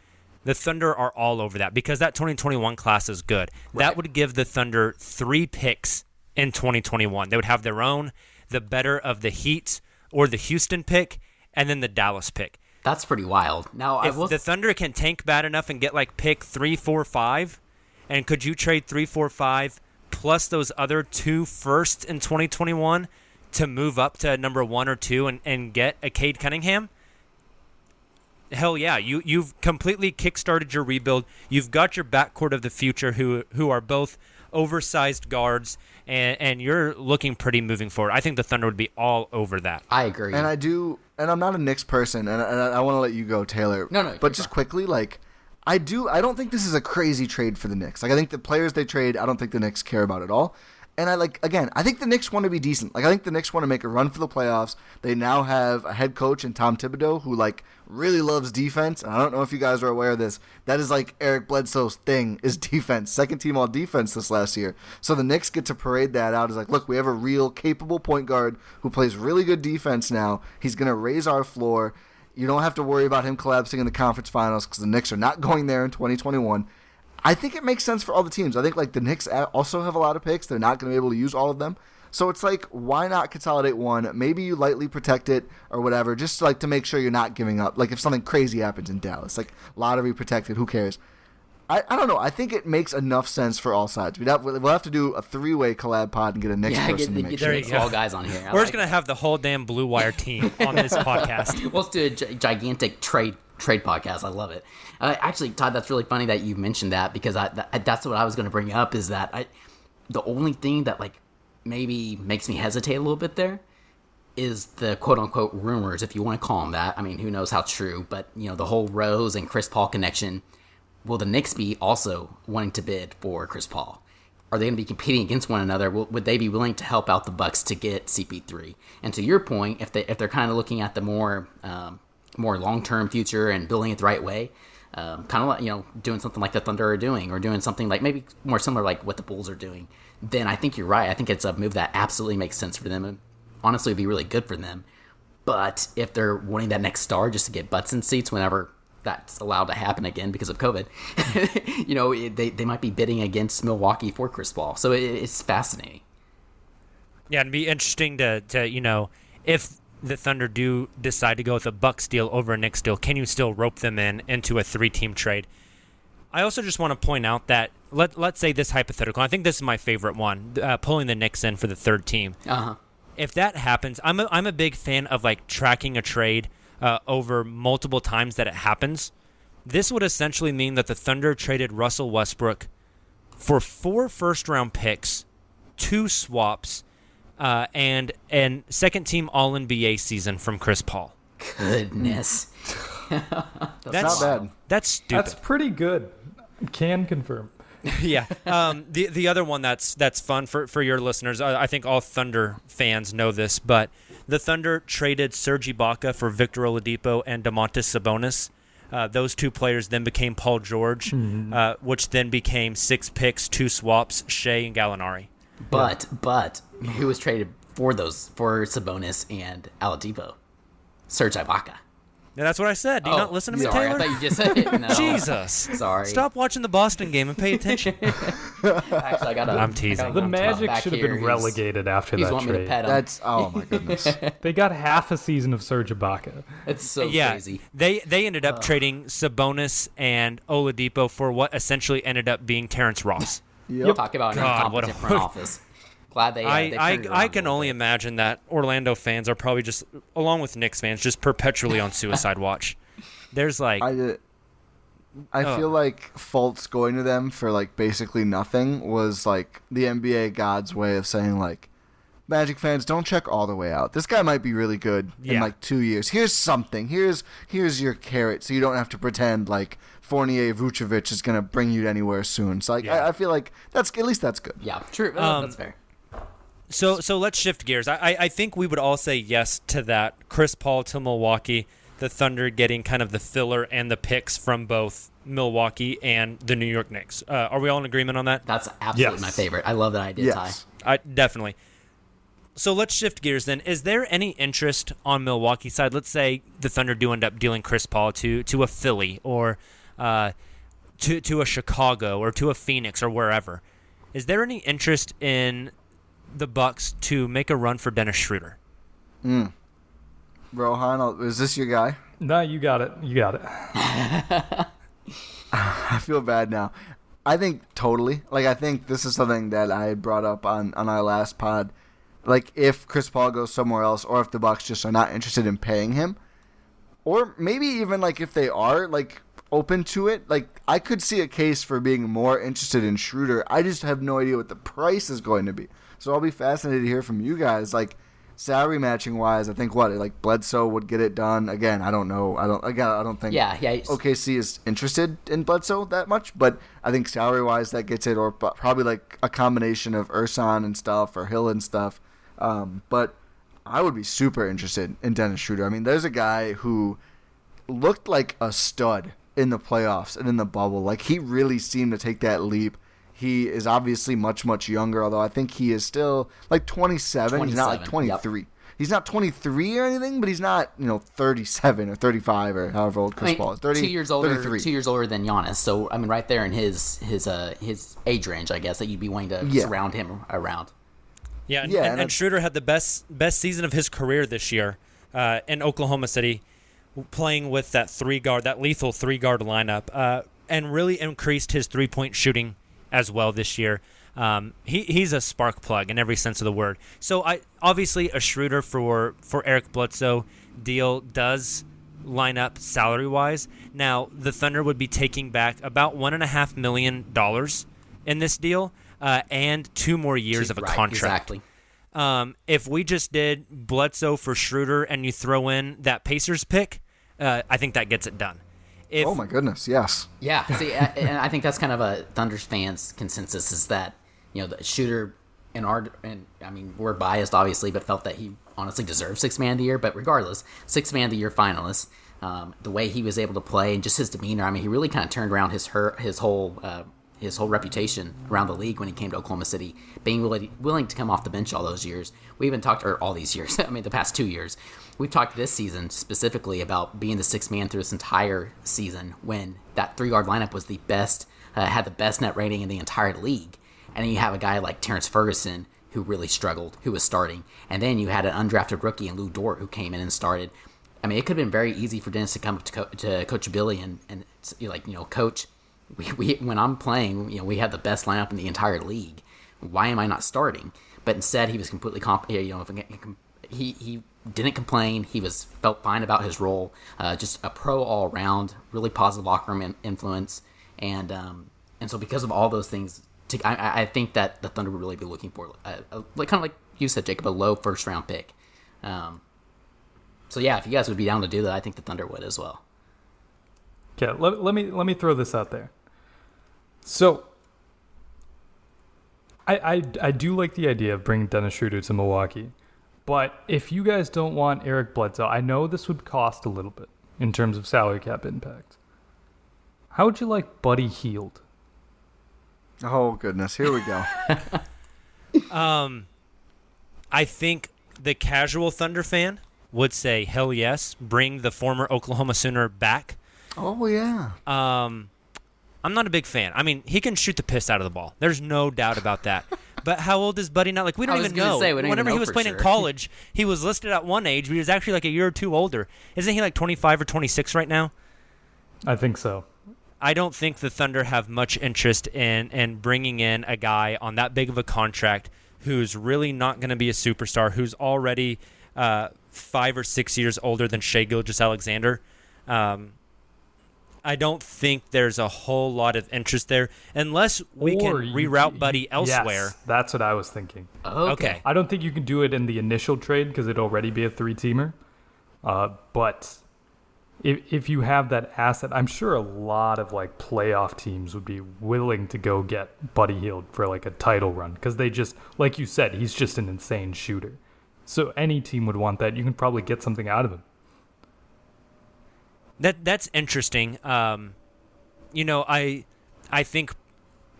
the Thunder are all over that because that 2021 class is good. That would give the Thunder three picks in 2021. They would have their own, the better of the Heat or the Houston pick, and then the Dallas pick.
That's pretty wild. Now I
If
will
the Thunder can tank bad enough and get like pick three, four, five, and could you trade three, four, five plus those other two first in 2021 to move up to number one or two and, and get a Cade Cunningham? Hell yeah, you you've completely kickstarted your rebuild. You've got your backcourt of the future who who are both oversized guards and and you're looking pretty moving forward. I think the Thunder would be all over that.
I agree.
And I do, and I'm not a Knicks person, and, and I, I want to let you go, Taylor.
No, no,
But just
fine.
quickly, like, I do, I don't think this is a crazy trade for the Knicks. Like, I think the players they trade, I don't think the Knicks care about at all. And I like, again, I think the Knicks want to be decent. Like, I think the Knicks want to make a run for the playoffs. They now have a head coach in Tom Thibodeau who, like, really loves defense. And I don't know if you guys are aware of this. That is like Eric Bledsoe's thing is defense. Second team all defense this last year. So the Knicks get to parade that out as like, look, we have a real capable point guard who plays really good defense now. He's to raise our floor. You don't have to worry about him collapsing in the conference finals because the Knicks are not going there in 2021. I think it makes sense for all the teams. I think like the Knicks also have a lot of picks. They're not going to be able to use all of them. So it's like, why not consolidate one? Maybe you lightly protect it or whatever, just like to make sure you're not giving up. Like if something crazy happens in Dallas, like lottery protected, who cares? I, I don't know. I think it makes enough sense for all sides. We'd have, we'll have to do a three way collab pod and get a next
Yeah,
person
get-
to make
get
sure.
the small guys on here. I
We're
like
just gonna have the whole damn Blue Wire team on this podcast.
well, let's do a gi- gigantic trade trade podcast. I love it. Uh, actually, Todd, that's really funny that you mentioned that because I, that, that's what I was going to bring up. Is that I the only thing that like maybe makes me hesitate a little bit there is the quote unquote rumors, if you want to call them that. I mean, who knows how true, but you know the whole Rose and Chris Paul connection. Will the Knicks be also wanting to bid for Chris Paul? Are they going to be competing against one another? Will, would they be willing to help out the Bucks to get CP3? And to your point, if they if they're kind of looking at the more um, more long term future and building it the right way, um, kind of like you know doing something like the Thunder are doing, or doing something like maybe more similar like what the Bulls are doing, then I think you're right. I think it's a move that absolutely makes sense for them, and honestly, would be really good for them. But if they're wanting that next star just to get butts in seats whenever that's allowed to happen again because of COVID, you know, they, they might be bidding against Milwaukee for Chris Paul. So it, it's fascinating.
Yeah, it'd be interesting to, to you know, if the Thunder do decide to go with a Bucks deal over a Knicks deal, can you still rope them in into a three-team trade? I also just want to point out that let let's say this hypothetical. I think this is my favorite one, uh, pulling the Knicks in for the third team.
Uh huh.
If that happens, I'm a, I'm a big fan of like tracking a trade uh, over multiple times that it happens. This would essentially mean that the Thunder traded Russell Westbrook for four first round picks, two swaps, uh, and and second team All NBA season from Chris Paul.
Goodness.
That's
not bad.
That's stupid.
That's pretty good. Can confirm.
yeah. Um, the the other one that's that's fun for, for your listeners. I, I think all Thunder fans know this, but the Thunder traded Serge Ibaka for Victor Oladipo and Domantas Sabonis. Uh, those two players then became Paul George, uh, which then became six picks, two swaps, Shai and Gallinari.
But but who was traded for those for Sabonis and Oladipo? Serge Ibaka.
Yeah, that's what I said. Do you
Oh,
not listen to me,
sorry, I thought you just said it. No.
Jesus.
Sorry.
Stop watching the Boston game and pay attention.
Actually, I got
I'm teasing.
The Magic should have been relegated after
he's
that
want me to
trade.
pet him.
That's oh my goodness.
They got half a season of Serge Ibaka.
It's so
yeah,
crazy.
they they ended up trading Sabonis and Oladipo for what essentially ended up being Terrence Ross.
Yep.
Talk about
God, what a-
incompetent front office. Glad they. Uh,
I
they
I, I can only
bit.
imagine that Orlando fans are probably just, along with Knicks fans, just perpetually on suicide watch. There's like,
I, I
Oh.
feel like Fultz going to them for like basically nothing was like the NBA gods way of saying like Magic fans don't check all the way out. This guy might be really good in like 2 years. Here's something. Here's here's your carrot so you don't have to pretend like Fournier Vucevic is going to bring you anywhere soon. So like I, I feel like that's at least that's good.
Yeah, true.
Um,
that's fair.
So so let's shift gears. I, I I think we would all say yes to that. Chris Paul to Milwaukee, the Thunder getting kind of the filler and the picks from both Milwaukee and the New York Knicks. Uh, are we all in agreement on that?
That's absolutely
Yes.
my favorite. I love that idea, Ty.
I definitely. So let's shift gears then. Is there any interest on Milwaukee side? Let's say the Thunder do end up dealing Chris Paul to to a Philly or uh, to to a Chicago or to a Phoenix or wherever. Is there any interest in the Bucks to make a run for Dennis Schroeder?
Mm. Rohan, I'll- is this your guy?
Nah, you got it. You got it.
I feel bad now. I think totally. Like I think this is something that I had brought up on on our last pod. Like if Chris Paul goes somewhere else, or if the Bucks just are not interested in paying him, or maybe even like if they are like open to it, like I could see a case for being more interested in Schroeder. I just have no idea what the price is going to be. So I'll be fascinated to hear from you guys. Like salary matching wise, I think what like Bledsoe would get it done. Again, I don't know. I don't again. I don't think.
Yeah, yeah,
OKC is interested in Bledsoe that much, but I think salary wise that gets it, or probably like a combination of Ersan and stuff or Hill and stuff. Um, but I would be super interested in Dennis Schroeder. I mean, there's a guy who looked like a stud in the playoffs and in the bubble. Like he really seemed to take that leap. He is obviously much much younger, although I think he is still like 27. He's not like
27, yep.
23. He's not 23 or anything, but he's not you know 37 or 35 or however old Chris
I mean,
Paul is. 30,
two years older,
33.
two years older than Giannis. So I mean, right there in his his uh his age range, I guess that you'd be wanting to
Yeah.
surround him around.
Yeah, and,
Yeah,
and,
and
and Schroeder had the best best season of his career this year uh, in Oklahoma City, playing with that three guard, that lethal three guard lineup, uh, and really increased his three point shooting as well this year. Um, he he's a spark plug in every sense of the word. So I obviously a Schroeder for for Eric Bledsoe deal does line up salary wise. Now the Thunder would be taking back about one and a half million dollars in this deal. Uh, and two more years of a
Right,
contract.
Exactly.
Um, if we just did Bledsoe for Schroeder and you throw in that Pacers pick, uh, I think that gets it done. If,
oh my goodness, yes.
Yeah, see, a- and I think that's kind of a Thunder fans' consensus is that you know the shooter in our and I mean we're biased obviously, but felt that he honestly deserved six man of the year. But regardless, six man of the year finalist. Um, the way he was able to play and just his demeanor, I mean, he really kind of turned around his her his whole uh, his whole reputation around the league when he came to Oklahoma City, being willing willing to come off the bench all those years. We even talked, or all these years, I mean, the past two years. We've talked this season specifically about being the sixth man through this entire season when that three guard lineup was the best, uh, had the best net rating in the entire league. And then you have a guy like Terrence Ferguson who really struggled, who was starting. And then you had an undrafted rookie in Lu Dort who came in and started. I mean, it could have been very easy for Dennis to come to, co- to Coach Billy and, and like, you know, Coach, we, we when I'm playing, you know, we have the best lineup in the entire league. Why am I not starting? But instead, he was completely comp. You know, he he didn't complain. He was felt fine about his role. Uh, just a pro all around, really positive locker room in- influence, and um, and so because of all those things, to, I, I think that the Thunder would really be looking for a, like kind of like you said, Jacob, a low first round pick. Um, so yeah, if you guys would be down to do that, I think the Thunder would as well.
Okay, let, let me let me throw this out there. So, I, I I do like the idea of bringing Dennis Schroeder to Milwaukee, but if you guys don't want Eric Bledsoe, I know this would cost a little bit in terms of salary cap impact. How would you like Buddy Hield?
Oh goodness, here we go.
um, I think the casual Thunder fan would say, "Hell yes, bring the former Oklahoma Sooner back."
Oh yeah.
Um, I'm not a big fan. I mean, he can shoot the piss out of the ball. There's no doubt about that. But how old is Buddy now? Like we don't
was
even
gonna
know.
say, we don't even
Whenever
know
he was
for
playing
sure.
in college, he was listed at one age, but he was actually like a year or two older. Isn't he like 25 or 26 right now?
I think so.
I don't think the Thunder have much interest in in bringing in a guy on that big of a contract who's really not going to be a superstar, who's already uh, five or six years older than Shai Gilgeous-Alexander. Um, I don't think there's a whole lot of interest there unless we
Or
can
you-
reroute
you-
Buddy elsewhere.
Yes, that's what I was thinking.
Okay.
Okay.
I don't think you can do it in the initial trade because it'd already be a three teamer. Uh, but if if you have that asset, I'm sure a lot of like playoff teams would be willing to go get Buddy Hield for like a title run because they just like you said, he's just an insane shooter. So any team would want that. You can probably get something out of him.
That that's interesting. Um, you know, I I think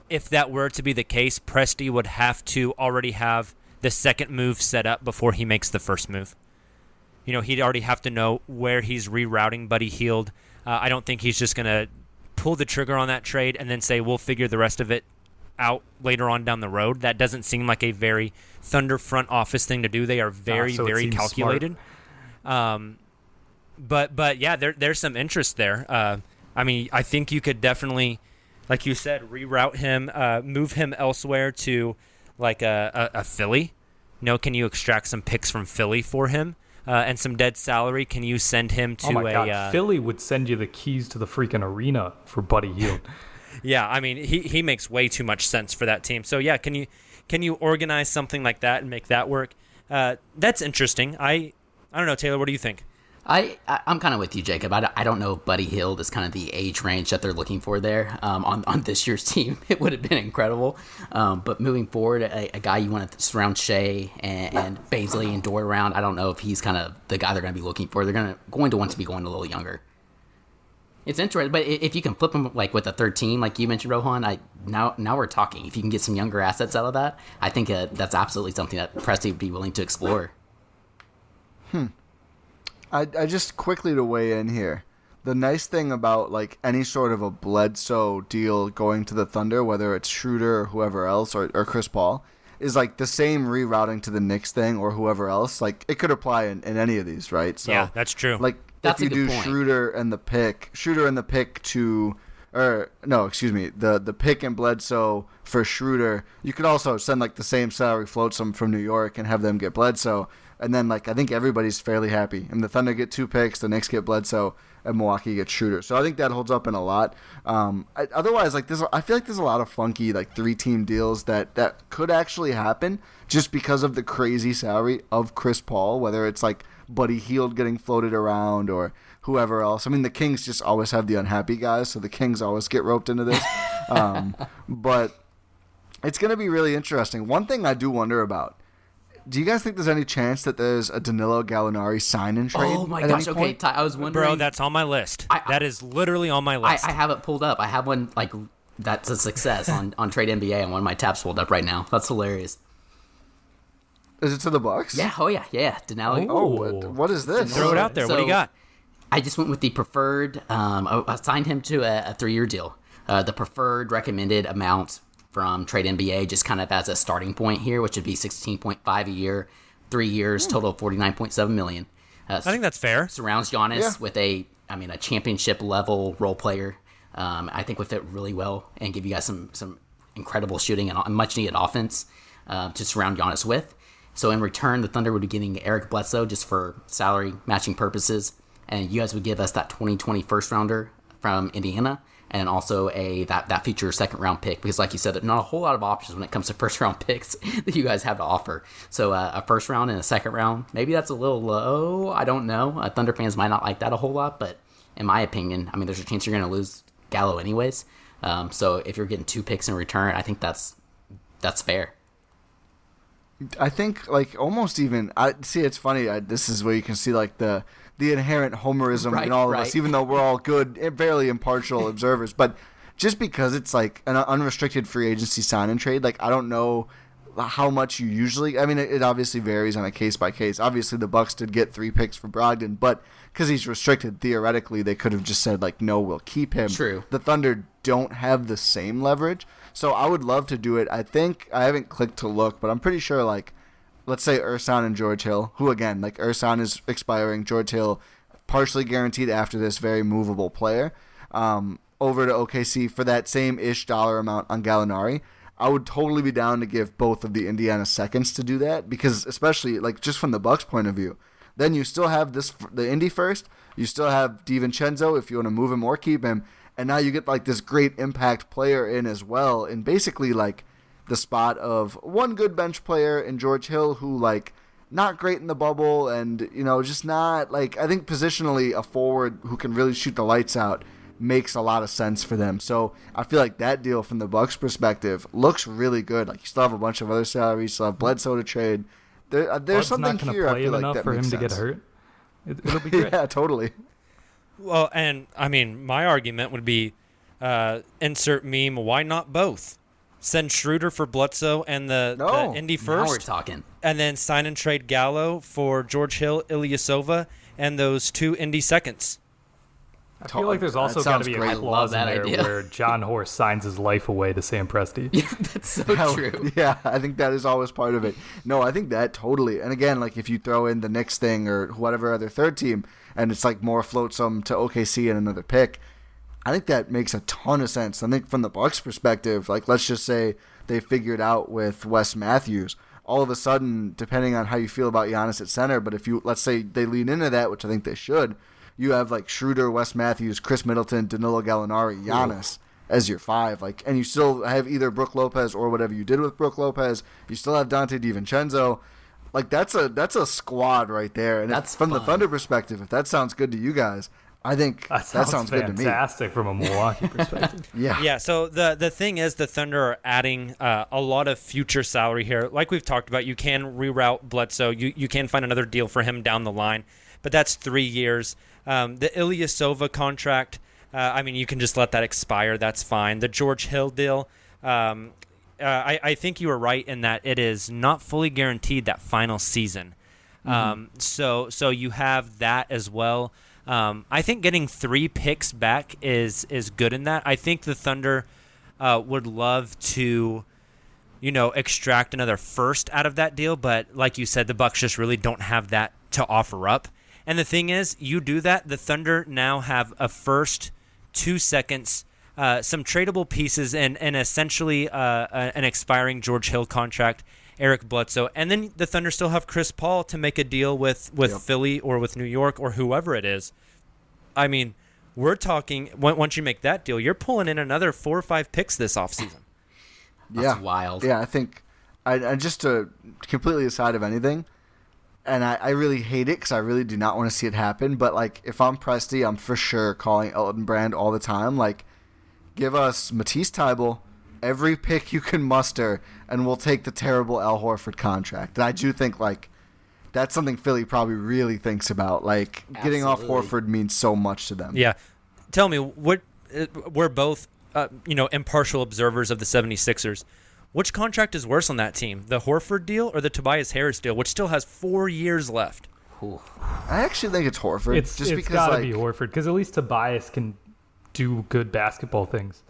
if that were to be the case, Presti would have to already have the second move set up before he makes the first move. You know, he'd already have to know where he's rerouting Buddy Hield. Uh, I don't think he's just gonna pull the trigger on that trade and then say we'll figure the rest of it out later on down the road. That doesn't seem like a very Thunder front office thing to do. They are very,
Ah, so
very calculated. Um, but but yeah, there there's some interest there. Uh, I mean, I think you could definitely, like you said, reroute him, uh, move him elsewhere to like a, a, a Philly. You know, can you extract some picks from Philly for him uh, and some dead salary? Can you send him to
oh my
a
god,
uh,
Philly would send you the keys to the freaking arena for Buddy Hield.
Yeah, I mean, he, he makes way too much sense for that team. So yeah, can you can you organize something like that and make that work? Uh, that's interesting. I I don't know, Taylor. What do you think?
I, I I'm kind of with you, Jacob. I, don't- I don't know if Buddy Hield is kind of the age range that they're looking for there um, on on this year's team. It would have been incredible. Um, but moving forward, a, a guy you want to surround Shai and, and Bazley and Dort around, I don't know if he's kind of the guy they're going to be looking for. They're going to going to want to be going a little younger. It's interesting, but if you can flip them like with a third team, like you mentioned, Rohan, I now now we're talking. If you can get some younger assets out of that, I think uh, that's absolutely something that Presti would be willing to explore.
I, I just quickly to weigh in here. The nice thing about like any sort of a Bledsoe deal going to the Thunder, whether it's Schroeder or whoever else or, or Chris Paul, is like the same rerouting to the Knicks thing or whoever else. Like it could apply in, in any of these, right? So
Yeah, that's true.
Like
That's
if
a
you
good
do
point.
Schroeder and the pick, Schroeder and the pick to, or no, excuse me, the the pick and Bledsoe for Schroeder, you could also send like the same salary, float some from New York, and have them get Bledsoe, and then like I think everybody's fairly happy. And the Thunder get two picks, the Knicks get Bledsoe, and Milwaukee gets Schroeder. So I think that holds up in a lot. Um, I, otherwise, like there's, I feel like there's a lot of funky like three team deals that that could actually happen just because of the crazy salary of Chris Paul, whether it's like Buddy Hield getting floated around or whoever else. I mean, the Kings just always have the unhappy guys, so the Kings always get roped into this. um, but it's going to be really interesting. One thing I do wonder about. Do you guys think there's any chance that there's a Danilo Gallinari sign and trade?
Oh my gosh! Okay. Ti, I was wondering.
Bro, that's on my list.
I-
that is literally on my list.
I have it pulled up. I have one like that's a success on on Trade NBA, and one of my tabs pulled up right now. That's hilarious.
Is it to the Bucks?
Yeah. Oh yeah. Yeah. Denali.
Oh, what, what is this?
Throw it out there. what do you got?
I just went with the preferred. Um, I, I signed him to a, a three-year deal. Uh, the preferred recommended amount from Trade NBA, just kind of as a starting point here, which would be sixteen point five a year, three years, total of forty nine point seven million. Uh,
I think that's fair.
surrounds Giannis
Yeah.
with a, I mean, a championship level role player. Um, I think would fit really well and give you guys some some incredible shooting and much needed offense uh, to surround Giannis with. So in return, the Thunder would be getting Eric Bledsoe just for salary matching purposes, and you guys would give us that 2020 first rounder from Indiana, and also a that that future second round pick because, like you said, not a whole lot of options when it comes to first round picks that you guys have to offer. So uh, a first round and a second round, maybe that's a little low. I don't know. Uh, Thunder fans might not like that a whole lot, but in my opinion, I mean, there's a chance you're going to lose Gallo anyways. Um, so if you're getting two picks in return, I think that's that's fair.
I think like almost even I see it's funny I, this is where you can see like the the inherent homerism
Right,
in all of us even though we're all good eh, fairly impartial observers but just because it's like an unrestricted free agency sign and trade like I don't know how much you usually I mean it, it obviously varies on a case by case obviously the Bucks did get 3 picks for Brogdon but cuz he's restricted theoretically they could have just said like no we'll keep him
True.
the Thunder don't have the same leverage. So I would love to do it. I think I haven't clicked to look, but I'm pretty sure like let's say Ersan and George Hill, who again, like Ersan is expiring, George Hill partially guaranteed after this very movable player, um, over to OKC for that same ish dollar amount on Gallinari. I would totally be down to give both of the Indiana seconds to do that because especially like just from the Bucks point of view, then you still have this the Indy first. You still have DiVincenzo if you want to move him or keep him, and now you get like this great impact player in as well, and basically like the spot of one good bench player in George Hill who like not great in the bubble and you know just not like I think positionally a forward who can really shoot the lights out makes a lot of sense for them. So I feel like that deal from the Bucks perspective looks really good. Like you still have a bunch of other salaries, you still have Bledsoe to trade. There, uh, there's
Bud's
something
not gonna
here. I feel like that
for him
makes
to get hurt. It, it'll be great.
yeah, totally.
Well, and I mean, my argument would be uh, insert meme. Why not both? Send Schroeder for Bledsoe and the,
No.
the Indy
Now
first.
we're talking.
And then sign and trade Gallo for George Hill, Ilyasova, and those two Indy seconds.
I feel like there's also got to be
great. I
a
love
clause in
that
there
idea.
where Jon Horst signs his life away to Sam Presti.
That's so
Hell,
true.
Yeah, I think that is always part of it. No, I think that totally. And again, like if you throw in the next thing or whatever other third team, and it's like more floatsome to OKC and another pick, I think that makes a ton of sense. I think from the Bucks' perspective, like let's just say they figured out with Wes Matthews. All of a sudden, depending on how you feel about Giannis at center, but if you let's say they lean into that, which I think they should, you have like Schroeder, Wes Matthews, Khris Middleton, Danilo Gallinari, Giannis as your five. Like, and you still have either Brook Lopez or whatever you did with Brook Lopez. You still have Donte DiVincenzo. Like that's a that's a squad right there. And if-
That's
from the. Thunder perspective, if that sounds good to you guys, I think
That sounds,
good to me.
fantastic from a Milwaukee perspective.
Yeah.
Yeah. So the the thing is, the Thunder are adding uh, a lot of future salary here. Like we've talked about, you can reroute Bledsoe. You you can find another deal for him down the line, but that's three years. Um, the Ilyasova contract. Uh, I mean, you can just let that expire. That's fine. The George Hill deal. Um, uh, I, I think you were right in that it is not fully guaranteed that final season. Um, so so you have that as well. Um, I think getting three picks back is is good in that. I think the Thunder uh, would love to, you know, extract another first out of that deal, but like you said, the Bucks just really don't have that to offer up. And the thing is, you do that, the Thunder now have a first, two seconds, uh, some tradable pieces, and and essentially uh, an expiring George Hill contract. Eric Bledsoe, and then the Thunder still have Chris Paul to make a deal with with
Yep.
Philly or with New York or whoever it is. I mean, we're talking once you make that deal, you're pulling in another four or five picks this offseason.
yeah,
wild.
Yeah, I think, I, I just to completely aside of anything, and I, I really hate it because I really do not want to see it happen. But like, if I'm Presti, I'm for sure calling Elton Brand all the time. Like, give us Matisse Thybulle, every pick you can muster, and we'll take the terrible Al Horford contract. And I do think like. That's something Philly probably really thinks about. Like getting off Horford means so much to them.
Yeah. Tell me, what uh, we're both, uh, you know, impartial observers of the 76ers. Which contract is worse on that team, the Horford deal or the Tobias Harris deal, which still has four years left?
I actually think it's Horford.
It's
just
it's
because
got to
like,
be Horford because at least Tobias can do good basketball things.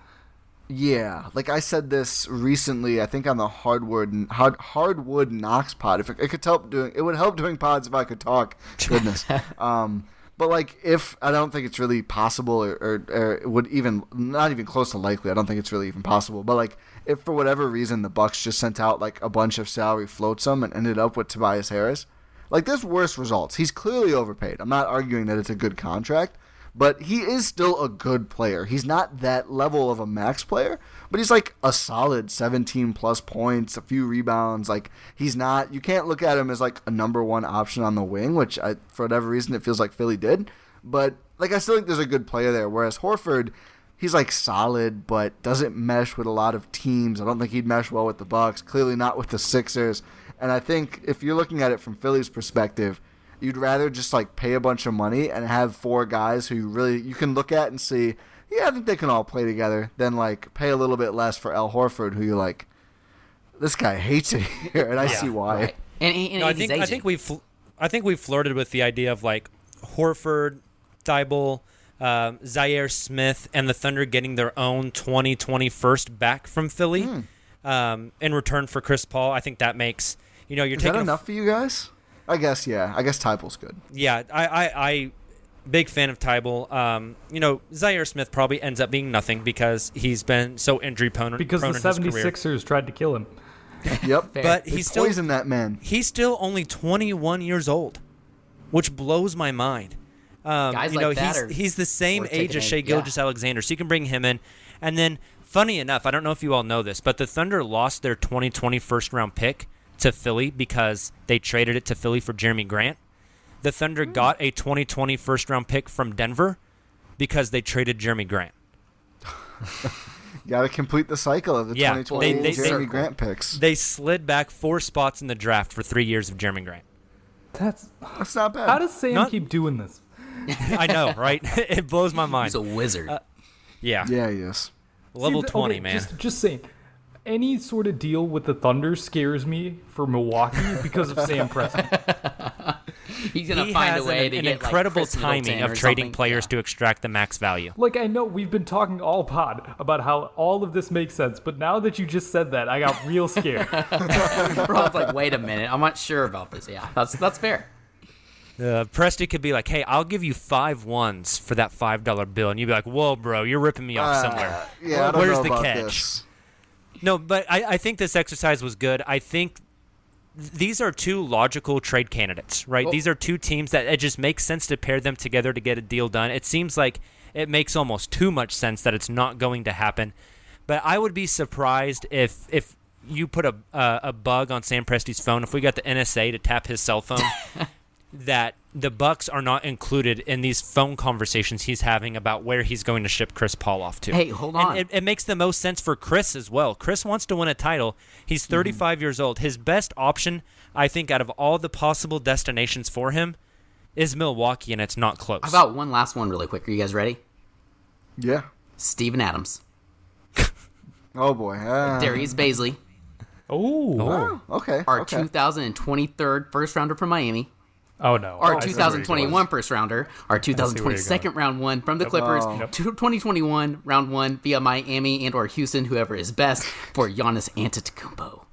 Yeah, like I said this recently. I think on the hardwood hard, hardwood Knox pod. If it, it could help doing, it would help doing pods if I could talk. Goodness. um, but like if I don't think it's really possible, or, or, or would even not even close to likely. I don't think it's really even possible. But like if for whatever reason the Bucks just sent out like a bunch of salary floatsome and ended up with Tobias Harris, like there's worse results. He's clearly overpaid. I'm not arguing that it's a good contract but he is still a good player. He's not that level of a max player, but he's like a solid 17 plus points, a few rebounds. Like he's not. You can't look at him as like a number one option on the wing, which I, for whatever reason, it feels like Philly did. But like I still think there's a good player there. Whereas Horford, he's like solid, but doesn't mesh with a lot of teams. I don't think he'd mesh well with the Bucks. Clearly not with the Sixers. And I think if you're looking at it from Philly's perspective you'd rather just like pay a bunch of money and have four guys who you really you can look at and see, yeah, I think they can all play together, than like pay a little bit less for Al Horford, who you're like, this guy hates it here, and I see why.
Right. And, he- and
No, I think I think we've fl- I think we flirted with the idea of like Horford, Thybulle, um, Zhaire Smith, and the Thunder getting their own 2020 first back from Philly
Hmm.
um, in return for Chris Paul. I think that makes you know you're
Is
taking
that
a-
enough for you guys? I guess yeah. I guess Thybulle's good.
yeah, I, I, I Big fan of Thybulle. Um, you know, Zhaire Smith probably ends up being nothing because he's been so injury prone.
Because
prone
the
in his career.
76ers tried to kill him.
Yep.
But
They
he's still
poisoned that man.
He's still only 21 years old, which blows my mind. Um,
Guys
you
like
know,
that
he's
are
he's the same age as
in,
Shai
yeah.
Gilgeous-Alexander, so you can bring him in. And then, funny enough, I don't know if you all know this, but the Thunder lost their 2020 first round pick to Philly because they traded it to Philly for Jerami Grant. The Thunder
Hmm.
got a 2020 first round pick from Denver because they traded Jerami Grant.
Got to complete the cycle of the
Yeah,
2020
they- they-
Jeremy
they-
Grant picks.
They slid back four spots in the draft for three years of Jerami Grant.
That's
that's not bad.
How does Sam
Not-
keep doing this?
I know, right? it blows my mind.
He's a wizard.
Uh, yeah.
Yeah, he is.
Level
See, th-
20,
okay,
man.
Just, just saying. Any sort of deal with the Thunder scares me for Milwaukee because of Sam Presti.
He's gonna
he
find
has
a way
an,
to
an
get like,
incredible
Khris Middleton
timing
or
of trading
something.
players to extract the max value.
Like I know we've been talking all pod about how all of this makes sense, but now that you just said that, I got real scared.
Rob's like, wait a minute, I'm not sure about this. Yeah, that's that's fair.
Uh, Presti could be like, "Hey, I'll give you five ones for that five dollar bill," and you'd be like, "Whoa, bro, you're ripping me off
Uh,
somewhere."
yeah, I don't
Where's
know
the
about
catch?
this.
No, but I, I think this exercise was good. I think these are two logical trade candidates, right?
Well-
these are two teams that it just makes sense to pair them together to get a deal done. It seems like it makes almost too much sense that it's not going to happen. But I would be surprised if if you put a uh, a bug on Sam Presti's phone, if we got the NSA to tap his cell phone, that the Bucks are not included in these phone conversations he's having about where he's going to ship Chris Paul off to.
Hey, hold
And
on.
it, it makes the most sense for Chris as well. Chris wants to win a title. He's 35 years old. His best option, I think, out of all the possible destinations for him, is Milwaukee, and it's not close.
How about one last one, really quick? Are you guys ready?
Yeah.
Steven Adams,
Oh boy. Uh,
Darius Bazley,
Oh.
Okay.
our
okay.
2023 first rounder from Miami,
Oh no.
our
I see where you're
2021 first rounder, our
where you're
2022 round one from the Clippers,
Oh.
2021 round one via Miami and or Houston, whoever is best for Giannis Antetokounmpo.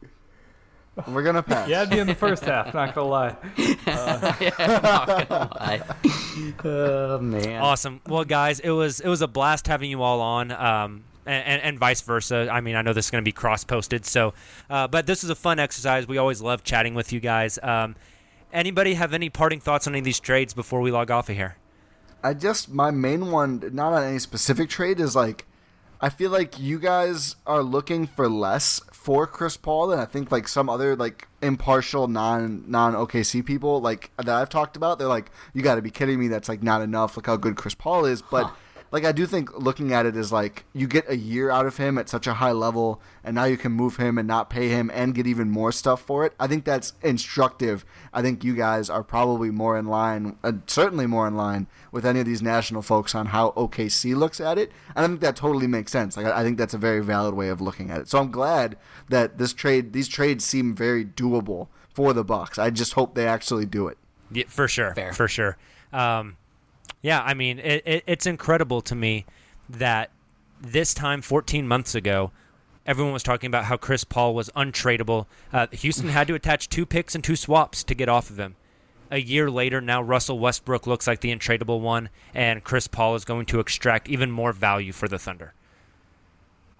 We're gonna pass.
Yeah, it'd be in the first half. Not gonna lie.
Not gonna lie. Oh man.
Awesome. Well, guys, it was it was a blast having you all on. Um, and, and, and vice versa. I mean, I know this is going to be cross posted, so, uh, but this is a fun exercise. We always love chatting with you guys. Um, anybody have any parting thoughts on any of these trades before we log off of here?
I just my main one, not on any specific trade, is like I feel like you guys are looking for less for Chris Paul than I think like some other like impartial non non OKC people like that I've talked about. They're like, you got to be kidding me. That's like not enough. Look how good Chris Paul is, but. Like I do think looking at it is like you get a year out of him at such a high level, and now you can move him and not pay him and get even more stuff for it. I think that's instructive. I think you guys are probably more in line, uh, certainly more in line with any of these national folks on how OKC looks at it. And I think that totally makes sense. Like I I think that's a very valid way of looking at it. So I'm glad that this trade, these trades seem very doable for the Bucks. I just hope they actually do it.
Yeah, for sure.
Fair.
For sure. Um, yeah, I mean, it, it, it's incredible to me that this time, 14 months ago, everyone was talking about how Chris Paul was untradeable. Uh, Houston had to attach two picks and two swaps to get off of him. A year later, now Russell Westbrook looks like the untradeable one, and Chris Paul is going to extract even more value for the Thunder.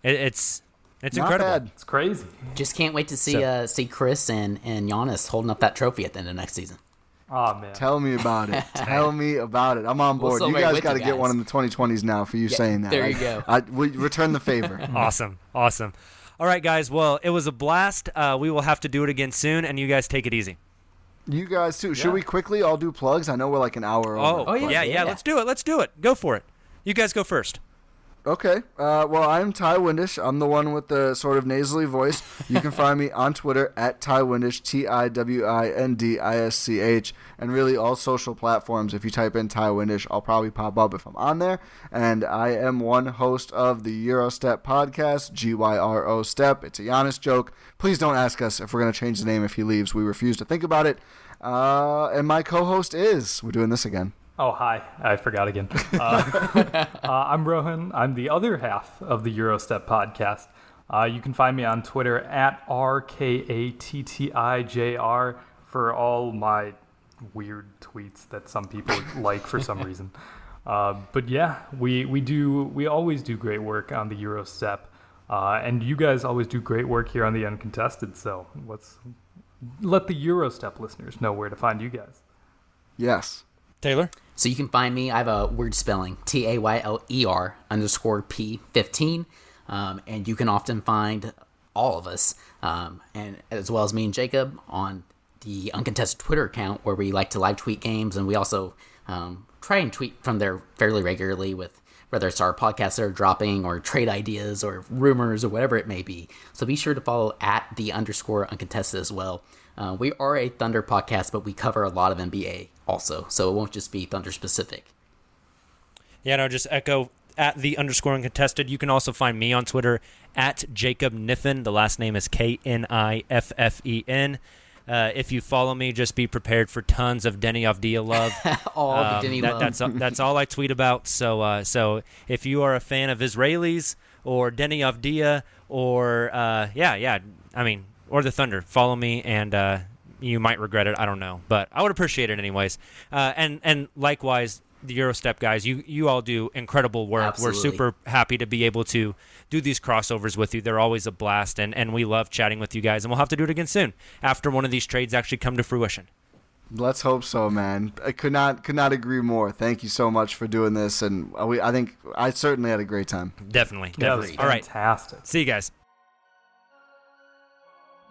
It, it's it's
Not
incredible.
bad.
It's crazy.
Just can't wait to see
So-
uh, see Chris and and Giannis holding up that trophy at the end of next season.
Oh man.
Tell me about it. Tell me about it. I'm on
We'll
board. you guys got to get one in the 2020s now for you saying that.
there
I-
you go.
I, we return the favor.
Awesome. Awesome. All right, guys. Well, it was a blast. Uh, we will have to do it again soon, and you guys take it easy.
You guys too. Should
Yeah.
we quickly all do plugs? I know we're like an hour
Oh,
over.
Oh, yeah,
yeah, yeah,
yeah.
Let's do it. Let's do it. Go for it. You guys go first.
Okay. Uh, well, I'm Ti Windisch. I'm the one with the sort of nasally voice. You can find me on Twitter at Ti Windisch, T I W I N D I S C H, and really all social platforms. If you type in Ti Windisch, I'll probably pop up if I'm on there. And I am one host of the Gyro Step podcast, G Y R O Step. It's a Giannis joke. Please don't ask us if we're going to change the name if he leaves. We refuse to think about it. Uh, and my co host is, we're doing this again.
Oh, hi. I forgot again. Uh, uh, I'm Rohan. I'm the other half of the Gyro Step podcast. Uh, you can find me on Twitter at RKATTIJR for all my weird tweets that some people like for some reason. Uh, but yeah, we we do we always do great work on the Gyro Step, uh, and you guys always do great work here on the uncontested. So let's let the Gyro Step listeners know where to find you guys.
Yes.
Taylor?
So you can find me. I have a weird spelling T A Y L E R underscore P 15. Um, and you can often find all of us, um, and as well as me and Jacob, on the uncontested Twitter account where we like to live tweet games. And we also um, try and tweet from there fairly regularly with whether it's our podcasts that are dropping or trade ideas or rumors or whatever it may be. So be sure to follow at the underscore uncontested as well. Uh, we are a Thunder podcast, but we cover a lot of NBA also, so it won't just be Thunder specific.
Yeah, no, just echo at the underscore uncontested. You can also find me on Twitter at Jacob Kniffen. The last name is K N I F F E N. Uh, if you follow me, just be prepared for tons of Deni Avdija love.
all um, the Deni
that,
love.
That's that's all I tweet about. So uh, so if you are a fan of Israelis or Deni Avdija or uh, yeah yeah, I mean or the Thunder, follow me and uh, you might regret it. I don't know, but I would appreciate it anyways. Uh, and and likewise, the Gyro Step guys, you you all do incredible work.
Absolutely.
We're super happy to be able to do these crossovers with you. They're always a blast, and and we love chatting with you guys. And we'll have to do it again soon after one of these trades actually come to fruition.
Let's hope so, man. I could not could not agree more. Thank you so much for doing this, and we I think I certainly had a great time.
Definitely,
Yeah, it was
definitely. All right,
fantastic.
see you guys.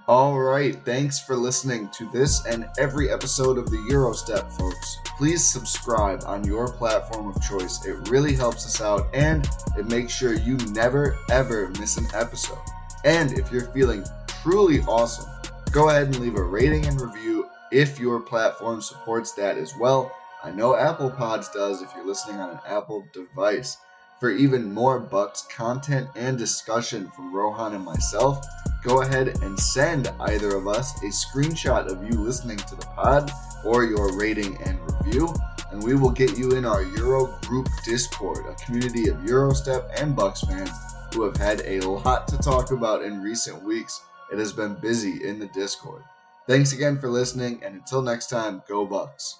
All right, thanks for listening to this and every episode of the Gyro Step, folks. Please subscribe on your platform of choice. It really helps us out and it makes sure you never ever miss an episode. And if you're feeling truly awesome, go ahead and leave a rating and review if your platform supports that as well. I know Apple Pods does if you're listening on an Apple device. For even more Bucks content and discussion from Rohan and myself, go ahead and send either of us a screenshot of you listening to the pod or your rating and review, and we will get you in our Euro Group Discord, a community of Gyro Step and Bucks fans who have had a lot to talk about in recent weeks. It has been busy in the Discord. Thanks again for listening, and until next time, go Bucks.